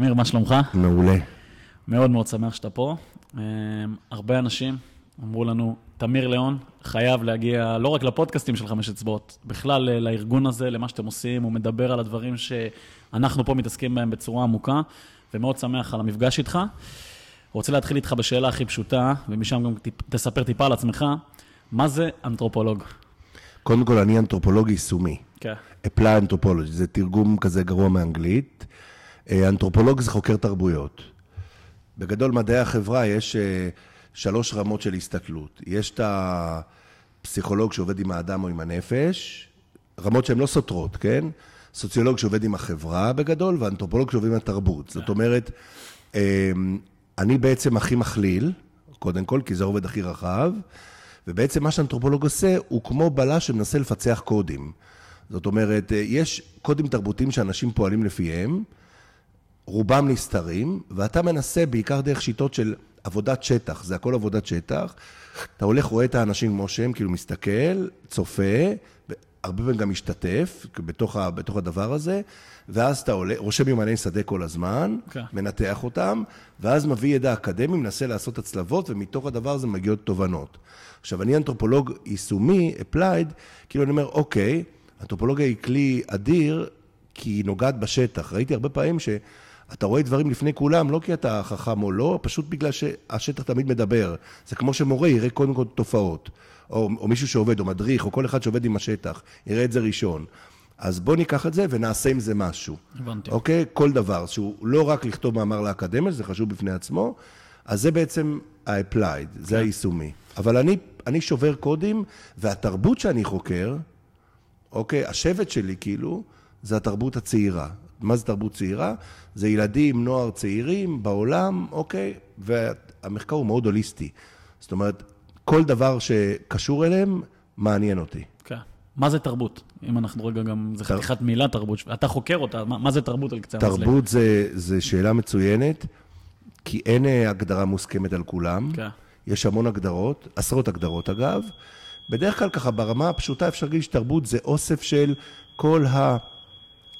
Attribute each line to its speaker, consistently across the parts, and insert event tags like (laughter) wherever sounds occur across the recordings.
Speaker 1: תמיר, מה שלומך?
Speaker 2: מעולה.
Speaker 1: מאוד מאוד שמח שאתה פה. אה, הרבה אנשים אמרו לנו, תמיר ליאון חייב להגיע לא רק לפודקאסטים של חמש אצבעות, בכלל לארגון הזה, למה שאתם עושים, הוא מדבר על הדברים שאנחנו פה מתעסקים בהם בצורה עמוקה, ומאוד שמח על המפגש איתך. רוצה להתחיל איתך בשאלה הכי פשוטה, ומשם גם תספר טיפה על עצמך, מה זה אנתרופולוג?
Speaker 2: קודם כל, אני אנתרופולוג יישומי.
Speaker 1: כן.
Speaker 2: אפלה אנתרופולוגי, זה תרגום כזה גרוע מאנגלית. אה, אנתרופולוג זה חוקר תרבויות. בגדול, מדעי החברה יש אה, שלוש רמות של הסתכלות. יש את הפסיכולוג שעובד עם האדם או עם הנפש, רמות שהן לא סותרות, כן? סוציולוג שעובד עם החברה בגדול, ואנתרופולוג שעובד עם התרבות. זאת אומרת, אה, אני בעצם הכי מכליל, קודם כל, כי זה הרובד הכי רחב, ובעצם מה שאנתרופולוג עושה, הוא כמו בלש שמנסה לפצח קודים. זאת אומרת, יש קודים תרבותיים שאנשים פועלים לפיהם, רובם נסתרים, ואתה מנסה בעיקר דרך שיטות של עבודת שטח, זה הכל עבודת שטח. אתה הולך, רואה את האנשים כמו שהם, כאילו מסתכל, צופה, הרבה פעמים גם משתתף בתוך, ה, בתוך הדבר הזה, ואז אתה עולה, רושם יומני שדה כל הזמן, okay. כן. מנתח אותם, ואז מביא ידע אקדמי, מנסה לעשות הצלבות, ומתוך הדבר הזה מגיעות תובנות. עכשיו, אני אנתרופולוג יישומי, applied, כאילו אני אומר, אוקיי, אנתרופולוגיה היא כלי אדיר, כי היא נוגעת בשטח. ראיתי הרבה פעמים שאתה רואה דברים לפני כולם, לא כי אתה חכם או לא, פשוט בגלל שהשטח תמיד מדבר. זה כמו שמורה יראה קודם כל תופעות, או, או מישהו שעובד, או מדריך, או כל אחד שעובד עם השטח, יראה את זה ראשון. אז בוא ניקח את זה ונעשה עם זה משהו.
Speaker 1: הבנתי.
Speaker 2: אוקיי? כל דבר, שהוא לא רק לכתוב מאמר לאקדמיה, זה חשוב בפני עצמו, אז זה בעצם ה-applied, זה כן. היישומי. אבל אני, אני שובר קודים, והתרבות שאני חוקר, אוקיי? השבט שלי, כאילו, זה התרבות הצעירה. מה זה תרבות צעירה? זה ילדים, נוער צעירים בעולם, אוקיי? והמחקר הוא מאוד הוליסטי. זאת אומרת, כל דבר שקשור אליהם, מעניין אותי.
Speaker 1: כן. מה זה תרבות? אם אנחנו רגע גם, זה חתיכת מילה תרבות, אתה חוקר אותה, מה, מה זה תרבות על קצה
Speaker 2: המזלג? תרבות זה, זה שאלה מצוינת, כי אין אה, הגדרה מוסכמת על כולם. כן. יש המון הגדרות, עשרות הגדרות אגב. בדרך כלל ככה ברמה הפשוטה אפשר להגיד שתרבות זה אוסף של כל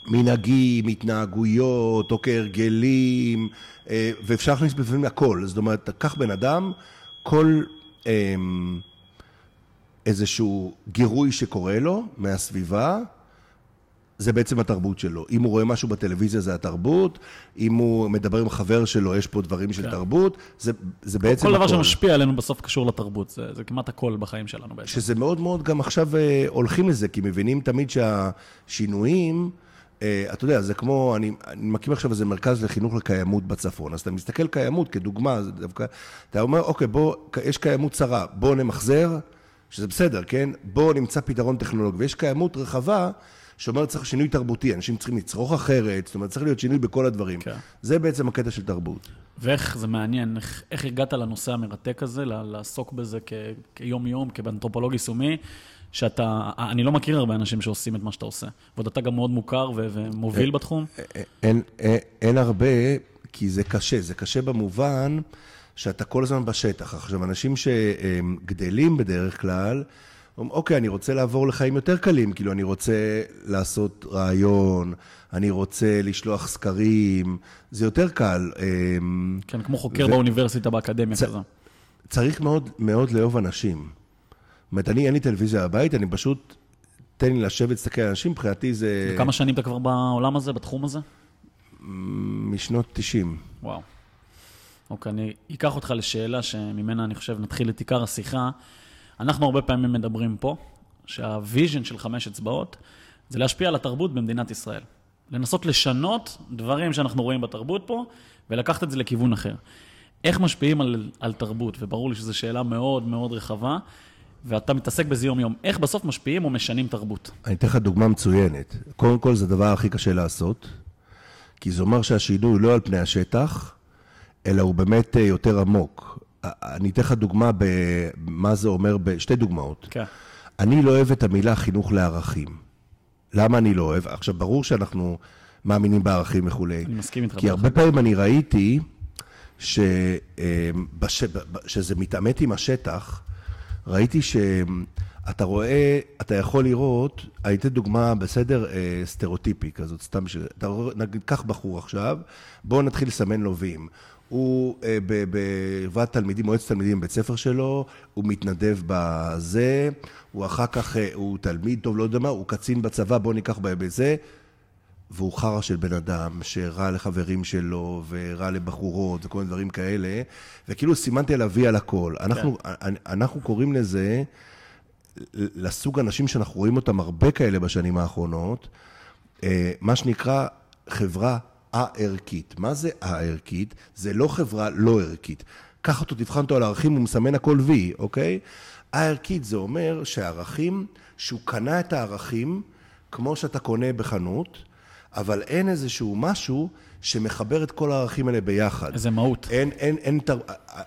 Speaker 2: המנהגים, התנהגויות, או כהרגלים, אה, ואפשר להכניס בפנים הכל. זאת אומרת, קח בן אדם, כל אמ, איזשהו גירוי שקורה לו מהסביבה, זה בעצם התרבות שלו. אם הוא רואה משהו בטלוויזיה, זה התרבות, אם הוא מדבר עם חבר שלו, יש פה דברים של כן. תרבות, זה, זה בעצם
Speaker 1: כל דבר הכל. שמשפיע עלינו בסוף קשור לתרבות, זה, זה כמעט הכל בחיים שלנו בעצם.
Speaker 2: שזה מאוד מאוד, גם עכשיו אה, הולכים לזה, כי מבינים תמיד שהשינויים... אה, אתה יודע, זה כמו, אני, אני מקים עכשיו איזה מרכז לחינוך לקיימות בצפון, אז אתה מסתכל קיימות כדוגמה, זה דווקא, אתה אומר, אוקיי, בוא, יש קיימות צרה, בוא נמחזר, שזה בסדר, כן? בוא נמצא פתרון טכנולוגי, ויש קיימות רחבה, שאומרת צריך שינוי תרבותי, אנשים צריכים לצרוך אחרת, זאת אומרת צריך להיות שינוי בכל הדברים. כן. זה בעצם הקטע של תרבות.
Speaker 1: ואיך זה מעניין, איך, איך הגעת לנושא המרתק הזה, לעסוק בזה כ, כיום-יום, כאנתרופולוג יישומי, שאתה, אני לא מכיר הרבה אנשים שעושים את מה שאתה עושה, ועוד אתה גם מאוד מוכר ו, ומוביל אה, בתחום.
Speaker 2: אה, אה, אין, אין, אין הרבה, כי זה קשה, זה קשה במובן שאתה כל הזמן בשטח. עכשיו, אנשים שגדלים בדרך כלל, אומרים, אוקיי, אני רוצה לעבור לחיים יותר קלים, כאילו, אני רוצה לעשות רעיון, אני רוצה לשלוח סקרים, זה יותר קל.
Speaker 1: כן, כמו חוקר ו... באוניברסיטה, באקדמיה צ... כזה.
Speaker 2: צריך מאוד מאוד לאהוב אנשים. אומרת, אני, אין לי טלוויזיה בבית, אני פשוט, תן לי לשבת, להסתכל על אנשים, מבחינתי זה...
Speaker 1: וכמה שנים אתה כבר בעולם הזה, בתחום הזה?
Speaker 2: משנות 90.
Speaker 1: וואו. אוקיי, אני אקח אותך לשאלה שממנה אני חושב נתחיל את עיקר השיחה. אנחנו הרבה פעמים מדברים פה, שהוויז'ן של חמש אצבעות זה להשפיע על התרבות במדינת ישראל. לנסות לשנות דברים שאנחנו רואים בתרבות פה, ולקחת את זה לכיוון אחר. איך משפיעים על, על תרבות, וברור לי שזו שאלה מאוד מאוד רחבה, ואתה מתעסק בזה יום-יום. איך בסוף משפיעים או משנים תרבות?
Speaker 2: אני אתן לך דוגמה מצוינת. קודם כל, זה הדבר הכי קשה לעשות, כי זה אומר שהשינוי לא על פני השטח, אלא הוא באמת אה, יותר עמוק. אני אתן לך דוגמה במה זה אומר, בשתי דוגמאות. כן. אני לא אוהב את המילה חינוך לערכים. למה אני לא אוהב? עכשיו, ברור שאנחנו מאמינים בערכים וכולי.
Speaker 1: אני מסכים איתך.
Speaker 2: כי הרבה פעמים אני ראיתי ש... אה, בש... שזה מתעמת עם השטח, ראיתי אתה רואה, אתה יכול לראות, אני דוגמה, בסדר, אה, סטריאוטיפי כזאת, סתם בשביל... אתה רואה, נגיד, קח בחור עכשיו, בואו נתחיל לסמן לווים. הוא אה, בוועד תלמידים, מועצת תלמידים בבית ספר שלו, הוא מתנדב בזה, הוא אחר כך, אה, הוא תלמיד טוב, לא יודע מה, הוא קצין בצבא, בואו ניקח בזה. והוא חרא של בן אדם, שרע לחברים שלו, ורע לבחורות, וכל מיני דברים כאלה, וכאילו סימנתי עליו וי על הכל. אנחנו, כן. אנחנו קוראים לזה, לסוג אנשים שאנחנו רואים אותם הרבה כאלה בשנים האחרונות, אה, מה שנקרא חברה א-ערכית. מה זה א-ערכית? זה לא חברה לא ערכית. קח אותו, תבחן אותו על ערכים, הוא מסמן הכל וי, אוקיי? א-ערכית זה אומר שהערכים, שהוא קנה את הערכים כמו שאתה קונה בחנות, אבל אין איזשהו משהו שמחבר את כל הערכים האלה ביחד.
Speaker 1: איזה מהות.
Speaker 2: אין, אין, אין, תר...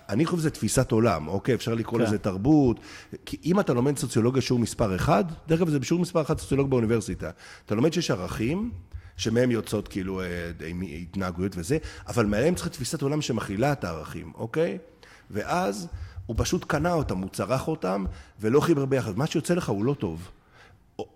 Speaker 2: אני חושב שזה תפיסת עולם, אוקיי? אפשר לקרוא כן. לזה תרבות. כי אם אתה לומד סוציולוגיה שיעור מספר אחד, דרך אגב זה בשיעור מספר אחד סוציולוג באוניברסיטה, אתה לומד שיש ערכים, שמהם יוצאות כאילו אה, התנהגויות וזה, אבל מעליהם צריך תפיסת עולם שמכילה את הערכים, אוקיי? ואז הוא פשוט קנה אותם, הוא צרך אותם, ולא חיבר ביחד. מה שיוצא לך הוא לא טוב.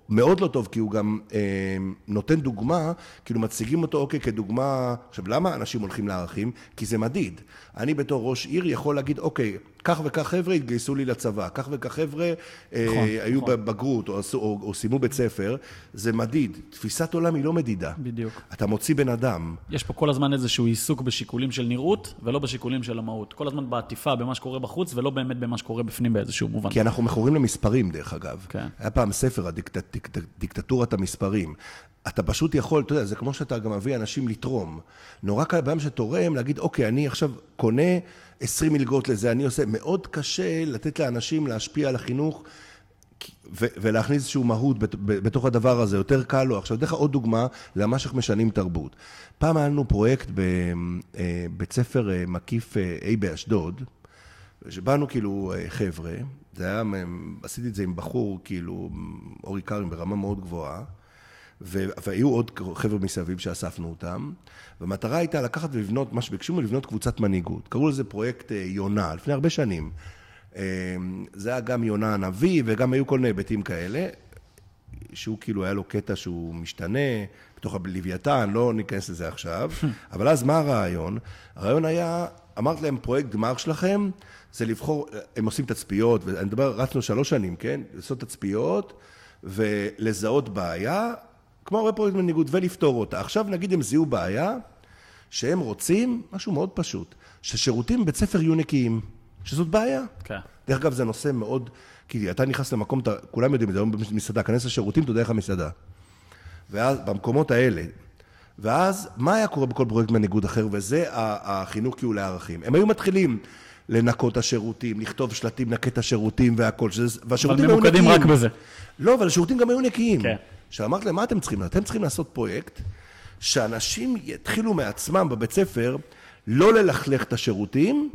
Speaker 2: מאוד לא טוב, כי הוא גם אה, נותן דוגמה, כאילו מציגים אותו, אוקיי, כדוגמה... עכשיו, למה אנשים הולכים לערכים? כי זה מדיד. אני בתור ראש עיר יכול להגיד, אוקיי, כך וכך חבר'ה התגייסו לי לצבא, כך וכך חבר'ה אה, נכון, היו נכון. בבגרות או, או, או סיימו בית ספר, זה מדיד. תפיסת עולם היא לא מדידה.
Speaker 1: בדיוק.
Speaker 2: אתה מוציא בן אדם.
Speaker 1: יש פה כל הזמן איזשהו עיסוק בשיקולים של נראות, ולא בשיקולים של המהות. כל הזמן בעטיפה במה שקורה בחוץ, ולא באמת במה שקורה בפנים באיזשהו מובן.
Speaker 2: כי אנחנו מכורים למספרים, דרך אגב. כן. היה פעם ספר, הדיקט, דיקט, דיקטטורת המספרים. אתה פשוט יכול, אתה יודע, זה כמו שאתה גם מביא אנשים לתרום. נורא קל לבן שתורם להגיד, אוקיי, אני עכשיו קונה 20 מלגות לזה, אני עושה, מאוד קשה לתת לאנשים להשפיע על החינוך ולהכניס איזושהי מהות בתוך הדבר הזה, יותר קל לו. עכשיו, אתן לך עוד דוגמה למה שאנחנו משנים תרבות. פעם היה לנו פרויקט בבית אה, ספר אה, מקיף A אה, באשדוד, שבאנו כאילו חבר'ה, זה היה, עשיתי את זה עם בחור, כאילו, אורי קארים ברמה מאוד גבוהה. והיו עוד חבר'ה מסביב שאספנו אותם, והמטרה הייתה לקחת ולבנות, מה שביקשו ממנו, לבנות קבוצת מנהיגות. קראו לזה פרויקט אה, יונה, לפני הרבה שנים. אה, זה היה גם יונה הנביא, וגם היו כל מיני היבטים כאלה, שהוא כאילו היה לו קטע שהוא משתנה, בתוך הלוויתן, לא ניכנס לזה עכשיו, (laughs) אבל אז מה הרעיון? הרעיון היה, אמרתי להם, פרויקט גמר שלכם, זה לבחור, הם עושים תצפיות, ואני מדבר, רצנו שלוש שנים, כן? לעשות תצפיות ולזהות בעיה, כמו הרבה פרויקט מנהיגות, ולפתור אותה. עכשיו נגיד הם זיהו בעיה, שהם רוצים, משהו מאוד פשוט, ששירותים בבית ספר יהיו נקיים, שזאת בעיה. כן. דרך אגב, זה נושא מאוד, כי אתה נכנס למקום, אתה, כולם יודעים את זה, היום במסעדה, כנס לשירותים, תודה לך מסעדה. ואז, במקומות האלה. ואז, מה היה קורה בכל פרויקט מנהיגות אחר, וזה החינוך כאילו לערכים. הם היו מתחילים לנקות השירותים, לכתוב שלטים, נקה את השירותים והכל, והשירותים היו נקיים. אבל ממוקדים רק בזה. לא, אבל השירותים גם היו נקיים. כן. שאמרתי להם, מה אתם צריכים? אתם צריכים לעשות פרויקט שאנשים יתחילו מעצמם בבית ספר לא ללכלך את השירותים,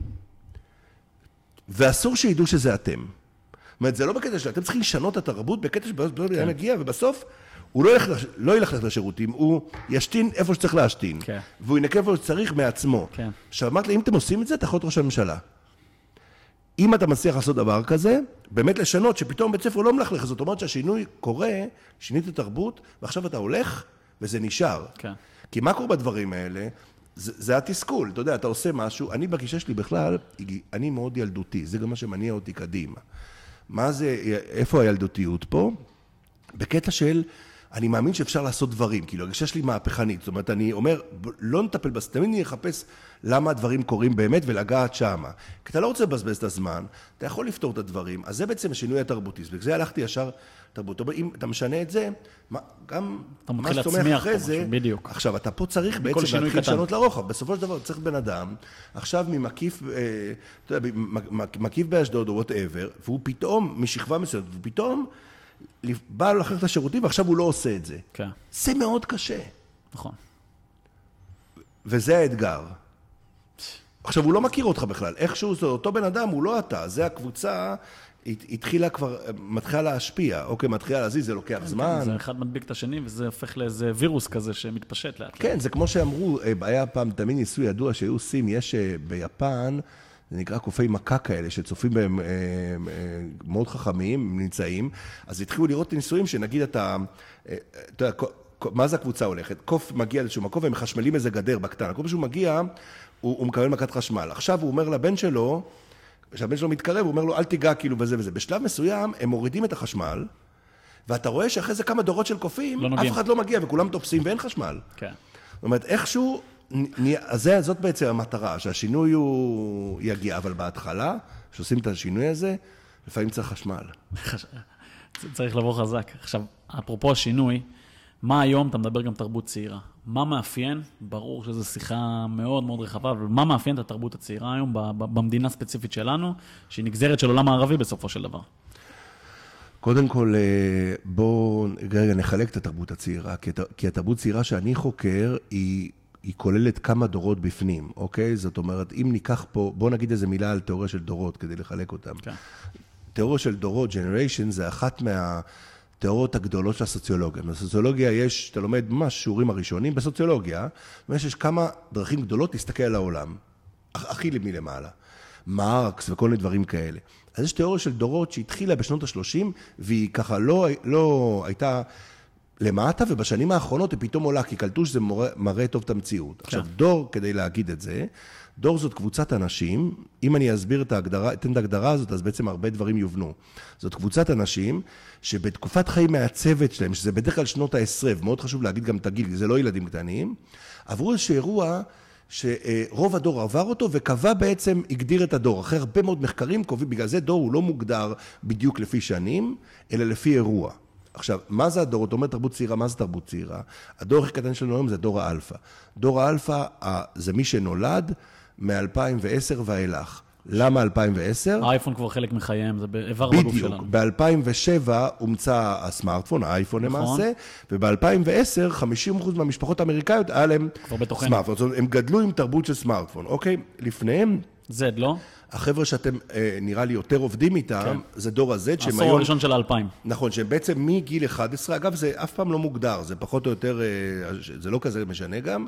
Speaker 2: ואסור שידעו שזה אתם. זאת אומרת, זה לא בקטע של... אתם צריכים לשנות את התרבות בקטע שבסוף כן. מגיע, ובסוף הוא לא ילך, לא ילך לשירותים, הוא ישתין איפה שצריך להשתין. כן. והוא ינקה איפה שצריך מעצמו. כן. עכשיו, אמרתי לי, אם אתם עושים את זה, אתה יכול להיות ראש הממשלה. אם אתה מצליח לעשות דבר כזה, באמת לשנות, שפתאום בית ספר לא מלכלך, זאת אומרת שהשינוי קורה, שינית תרבות, ועכשיו אתה הולך, וזה נשאר. כן. כי מה קורה בדברים האלה? זה, זה התסכול, אתה יודע, אתה עושה משהו, אני בגישה שלי בכלל, אני מאוד ילדותי, זה גם מה שמניע אותי קדימה. מה זה, איפה הילדותיות פה? בקטע של... אני מאמין שאפשר לעשות דברים, כאילו הגישה שלי מהפכנית, זאת אומרת, אני אומר, לא נטפל בזה, תמיד אני אחפש למה הדברים קורים באמת ולגעת שמה. כי אתה לא רוצה לבזבז את הזמן, אתה יכול לפתור את הדברים, אז זה בעצם השינוי התרבותי, בגלל הלכתי ישר תרבות. אם אתה משנה את זה, מה, גם
Speaker 1: מה שצומח אחרי זה, בדיוק.
Speaker 2: עכשיו, אתה פה צריך בעצם להתחיל לשנות לרוחב, בסופו של דבר צריך בן אדם, עכשיו ממקיף, אה, אתה יודע, מקיף באשדוד או וואטאבר, והוא פתאום, משכבה מסוימת, ופתאום בא לו להחליף את השירותים ועכשיו הוא לא עושה את זה. כן. זה מאוד קשה.
Speaker 1: נכון.
Speaker 2: וזה האתגר. עכשיו, הוא לא מכיר אותך בכלל. איכשהו זה אותו בן אדם, הוא לא אתה. זה הקבוצה, התחילה כבר, מתחילה להשפיע. אוקיי, מתחילה להזיז, זה לוקח כן, זמן.
Speaker 1: כן, זה אחד מדביק את השני, וזה הופך לאיזה וירוס כזה שמתפשט לאט.
Speaker 2: כן, זה כמו שאמרו, אה, היה פעם תמיד ניסוי ידוע שהיו עושים, יש אה, ביפן, זה נקרא קופי מכה כאלה, שצופים בהם אה, אה, מאוד חכמים, הם נמצאים, אז התחילו לראות ניסויים שנגיד אתה, אתה יודע, מה זה הקבוצה הולכת? קוף מגיע לאיזשהו מקום והם מחשמלים איזה גדר בקטנה. כל פעם שהוא מגיע, הוא, הוא מקבל מכת חשמל. עכשיו הוא אומר לבן שלו, כשהבן שלו מתקרב, הוא אומר לו, אל תיגע כאילו וזה וזה. בשלב מסוים הם מורידים את החשמל, ואתה רואה שאחרי זה כמה דורות של קופים,
Speaker 1: לא
Speaker 2: אף. אחד לא מגיע וכולם תופסים ואין חשמל.
Speaker 1: כן.
Speaker 2: זאת אומרת, איכשהו, נהיה- אז זה, זאת בעצם המטרה, שהשינוי הוא יגיע, אבל בהתחלה, כשעושים את השינוי הזה, לפעמים צריך חשמל.
Speaker 1: חש- (laughs) צריך לבוא חזק. עכשיו, אפרופו השינוי, מה היום, אתה מדבר גם תרבות צעירה. מה מאפיין, ברור שזו שיחה מאוד מאוד רחבה, אבל מה מאפיין את התרבות הצעירה היום במדינה הספציפית שלנו, שהיא נגזרת של עולם הערבי בסופו של דבר?
Speaker 2: קודם כל, אה, בואו רגע נחלק את התרבות הצעירה, כי, הת- כי התרבות הצעירה שאני חוקר, היא, היא כוללת כמה דורות בפנים, אוקיי? זאת אומרת, אם ניקח פה, בואו נגיד איזה מילה על תיאוריה של דורות כדי לחלק אותם.
Speaker 1: כן.
Speaker 2: תיאוריה של דורות, generation, זה אחת מהתיאוריות הגדולות של הסוציולוגיה. בסוציולוגיה יש, אתה לומד ממש שיעורים הראשונים, בסוציולוגיה, ויש יש כמה דרכים גדולות להסתכל על העולם. הכ- הכי מלמעלה. מרקס וכל מיני דברים כאלה. אז יש תיאוריה של דורות שהתחילה בשנות ה-30, והיא ככה לא, לא הייתה למטה, ובשנים האחרונות היא פתאום עולה, כי קלטו שזה מראה, מראה טוב את המציאות. כן. עכשיו, דור, כדי להגיד את זה, דור זאת קבוצת אנשים, אם אני אסביר את ההגדרה, אתן את ההגדרה הזאת, אז בעצם הרבה דברים יובנו. זאת קבוצת אנשים שבתקופת חיים מעצבת שלהם, שזה בדרך כלל שנות העשרה, ומאוד חשוב להגיד גם את הגיל, זה לא ילדים קטנים, עברו איזשהו אירוע שרוב הדור עבר אותו וקבע בעצם, הגדיר את הדור. אחרי הרבה מאוד מחקרים קובעים, בגלל זה דור הוא לא מוגדר בדיוק לפי שנים, אלא לפי אירוע. עכשיו, מה זה הדור? אתה אומר תרבות צעירה, מה זה תרבות צעירה? הדור הכי קטן שלנו היום זה דור האלפא. דור האלפא זה מי שנולד מ-2010 ואילך. למה 2010?
Speaker 1: האייפון כבר חלק מחייהם, זה איבר בגוף
Speaker 2: בדיוק.
Speaker 1: שלנו.
Speaker 2: ב-2007 הומצא הסמארטפון, האייפון
Speaker 1: נכון.
Speaker 2: למעשה, וב-2010 50% מהמשפחות האמריקאיות היה להם. סמארטפון. זאת אומרת, הם גדלו עם תרבות של סמארטפון, אוקיי? לפניהם,
Speaker 1: זד, לא?
Speaker 2: החבר'ה שאתם אה, נראה לי יותר עובדים איתם,
Speaker 1: כן.
Speaker 2: זה דור ה-Z, שהם
Speaker 1: העשור
Speaker 2: היום...
Speaker 1: הראשון של האלפיים.
Speaker 2: נכון, שהם בעצם מגיל 11, אגב, זה אף פעם לא מוגדר, זה פחות או יותר, אה, זה לא כזה משנה גם.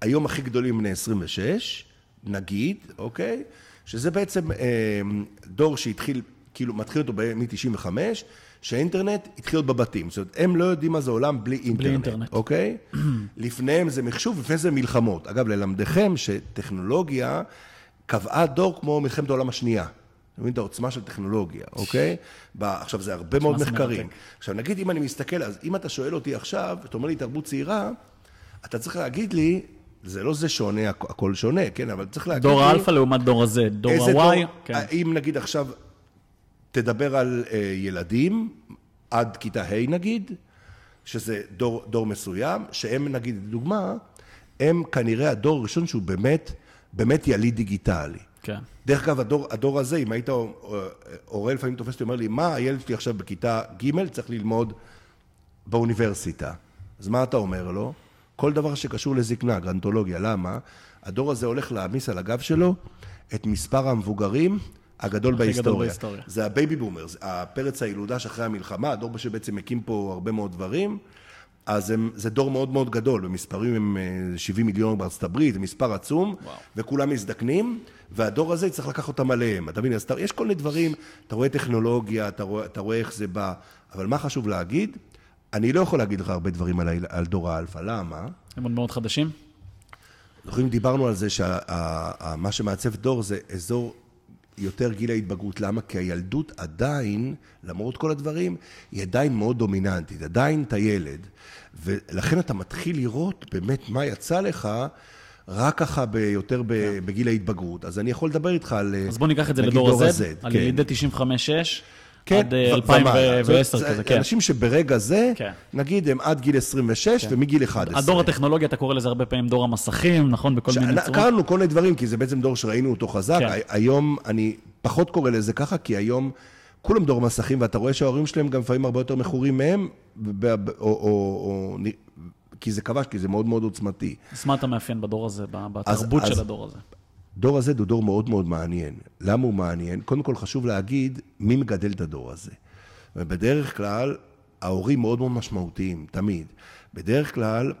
Speaker 2: היום הכי גדולים בני 26, נגיד, אוקיי? שזה בעצם אה, דור שהתחיל, כאילו, מתחיל אותו מ-95, שהאינטרנט התחיל להיות בבתים. זאת אומרת, הם לא יודעים מה זה עולם בלי אינטרנט.
Speaker 1: אינטרנט.
Speaker 2: אוקיי? (clears throat) לפניהם זה מחשוב, לפני זה מלחמות. אגב, ללמדכם שטכנולוגיה קבעה דור כמו מלחמת העולם השנייה. אתה מבין את העוצמה של טכנולוגיה, אוקיי? ב- עכשיו, זה הרבה מאוד מחקרים. עכשיו, נגיד אם אני מסתכל, אז אם אתה שואל אותי עכשיו, אתה אומר לי תרבות צעירה, אתה צריך להגיד לי, זה לא זה שונה, הכ- הכל שונה, כן? אבל צריך להגיד
Speaker 1: דור. האלפא לעומת דור ה-Z, דור ה-Y, כן.
Speaker 2: אם נגיד עכשיו תדבר על אה, ילדים, עד כיתה ה' נגיד, שזה דור, דור מסוים, שהם נגיד, לדוגמה, הם כנראה הדור הראשון שהוא באמת, באמת יליד דיגיטלי.
Speaker 1: כן.
Speaker 2: דרך אגב, הדור, הדור הזה, אם היית, אה, הורה לפעמים תופס אותי, אומר לי, מה, הילד שלי עכשיו בכיתה ג' צריך ללמוד באוניברסיטה. אז מה אתה אומר לו? כל דבר שקשור לזקנה, גרונטולוגיה, למה? הדור הזה הולך להעמיס על הגב שלו את מספר המבוגרים הגדול
Speaker 1: גדול
Speaker 2: בהיסטוריה.
Speaker 1: בהיסטוריה.
Speaker 2: זה ה baby boomers, הפרץ הילודה שאחרי המלחמה, הדור שבעצם הקים פה הרבה מאוד דברים. אז הם, זה דור מאוד מאוד גדול, במספרים הם אה, 70 מיליון בארצות הברית, זה מספר עצום,
Speaker 1: וואו.
Speaker 2: וכולם מזדקנים, והדור הזה צריך לקחת אותם עליהם. אתה מבין, אז אתה, יש כל מיני דברים, אתה רואה טכנולוגיה, אתה רואה, אתה רואה איך זה בא, אבל מה חשוב להגיד? אני לא יכול להגיד לך הרבה דברים על, על דור האלפא, למה?
Speaker 1: הם עוד מאוד חדשים?
Speaker 2: זוכרים, דיברנו על זה שמה שמעצב דור זה אזור יותר גיל ההתבגרות. למה? כי הילדות עדיין, למרות כל הדברים, היא עדיין מאוד דומיננטית. עדיין אתה ילד. ולכן אתה מתחיל לראות באמת מה יצא לך רק ככה ביותר ב- בגיל ההתבגרות. אז אני יכול לדבר איתך על...
Speaker 1: אז בוא ניקח את זה לדור
Speaker 2: דור
Speaker 1: ה-Z, על
Speaker 2: כן.
Speaker 1: ילידי 95-6,
Speaker 2: כן,
Speaker 1: עד אה,
Speaker 2: ו-
Speaker 1: 2010
Speaker 2: ומעלה. זאת-
Speaker 1: כזה,
Speaker 2: זה
Speaker 1: כן.
Speaker 2: אנשים שברגע זה,
Speaker 1: כן.
Speaker 2: נגיד, הם עד גיל 26 ומגיל 11.
Speaker 1: הדור הטכנולוגי, אתה קורא לזה הרבה פעמים דור המסכים, נכון? בכל מיני צורות.
Speaker 2: קראנו כל מיני דברים, כי זה בעצם דור שראינו אותו חזק.
Speaker 1: כן.
Speaker 2: הי- היום אני פחות קורא לזה ככה, כי היום כולם דור מסכים, ואתה רואה שההורים שלהם גם לפעמים הרבה יותר מכורים מהם, או, או, או, נ- כי זה כבש, כי זה מאוד מאוד עוצמתי.
Speaker 1: אז מה אתה מאפיין בדור הזה, בתרבות
Speaker 2: אז-
Speaker 1: של הדור הזה?
Speaker 2: דור הזה הוא דור מאוד מאוד מעניין. למה הוא מעניין? קודם כל חשוב להגיד מי מגדל את הדור הזה. ובדרך כלל, ההורים מאוד מאוד משמעותיים, תמיד. בדרך כלל,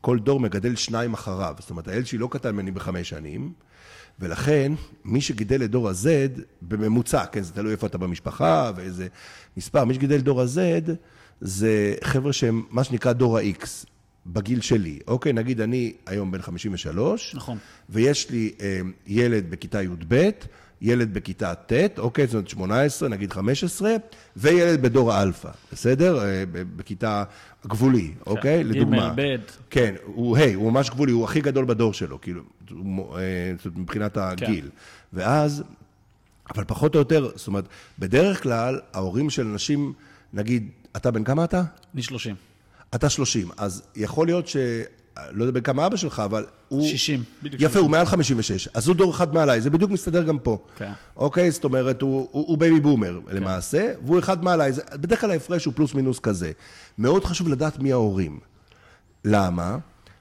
Speaker 2: כל דור מגדל שניים אחריו. זאת אומרת, הילד שלי לא קטן ממני בחמש שנים, ולכן מי שגידל את דור ה-Z, בממוצע, כן, זה תלוי איפה אתה במשפחה ואיזה מספר, מי שגידל דור ה-Z זה חבר'ה שהם מה שנקרא דור ה-X, בגיל שלי. אוקיי, נגיד אני היום בן 53,
Speaker 1: נכון.
Speaker 2: ויש לי אה, ילד בכיתה י"ב, ילד בכיתה ט', אוקיי, זאת אומרת 18, נגיד 15, וילד בדור האלפא, בסדר? אה, בכיתה גבולי, אוקיי? לדוגמה.
Speaker 1: ג', ב'.
Speaker 2: כן, הוא, היי, הוא ממש גבולי, הוא הכי גדול בדור שלו, כאילו, הוא אה, זאת אומרת, מבחינת הגיל. ואז, אבל פחות או יותר, זאת אומרת, בדרך כלל, ההורים של אנשים, נגיד, אתה בן כמה אתה?
Speaker 1: אני 30.
Speaker 2: אתה 30, אז יכול להיות ש... לא יודע בן כמה אבא שלך, אבל הוא...
Speaker 1: 60, בדיוק
Speaker 2: יפה,
Speaker 1: 60.
Speaker 2: הוא מעל 56, אז הוא דור אחד מעליי, זה בדיוק מסתדר גם פה.
Speaker 1: כן.
Speaker 2: אוקיי? זאת אומרת, הוא, הוא, הוא baby boomer למעשה, והוא אחד מעליי. זה, בדרך כלל ההפרש הוא פלוס מינוס כזה. מאוד חשוב לדעת מי ההורים. למה?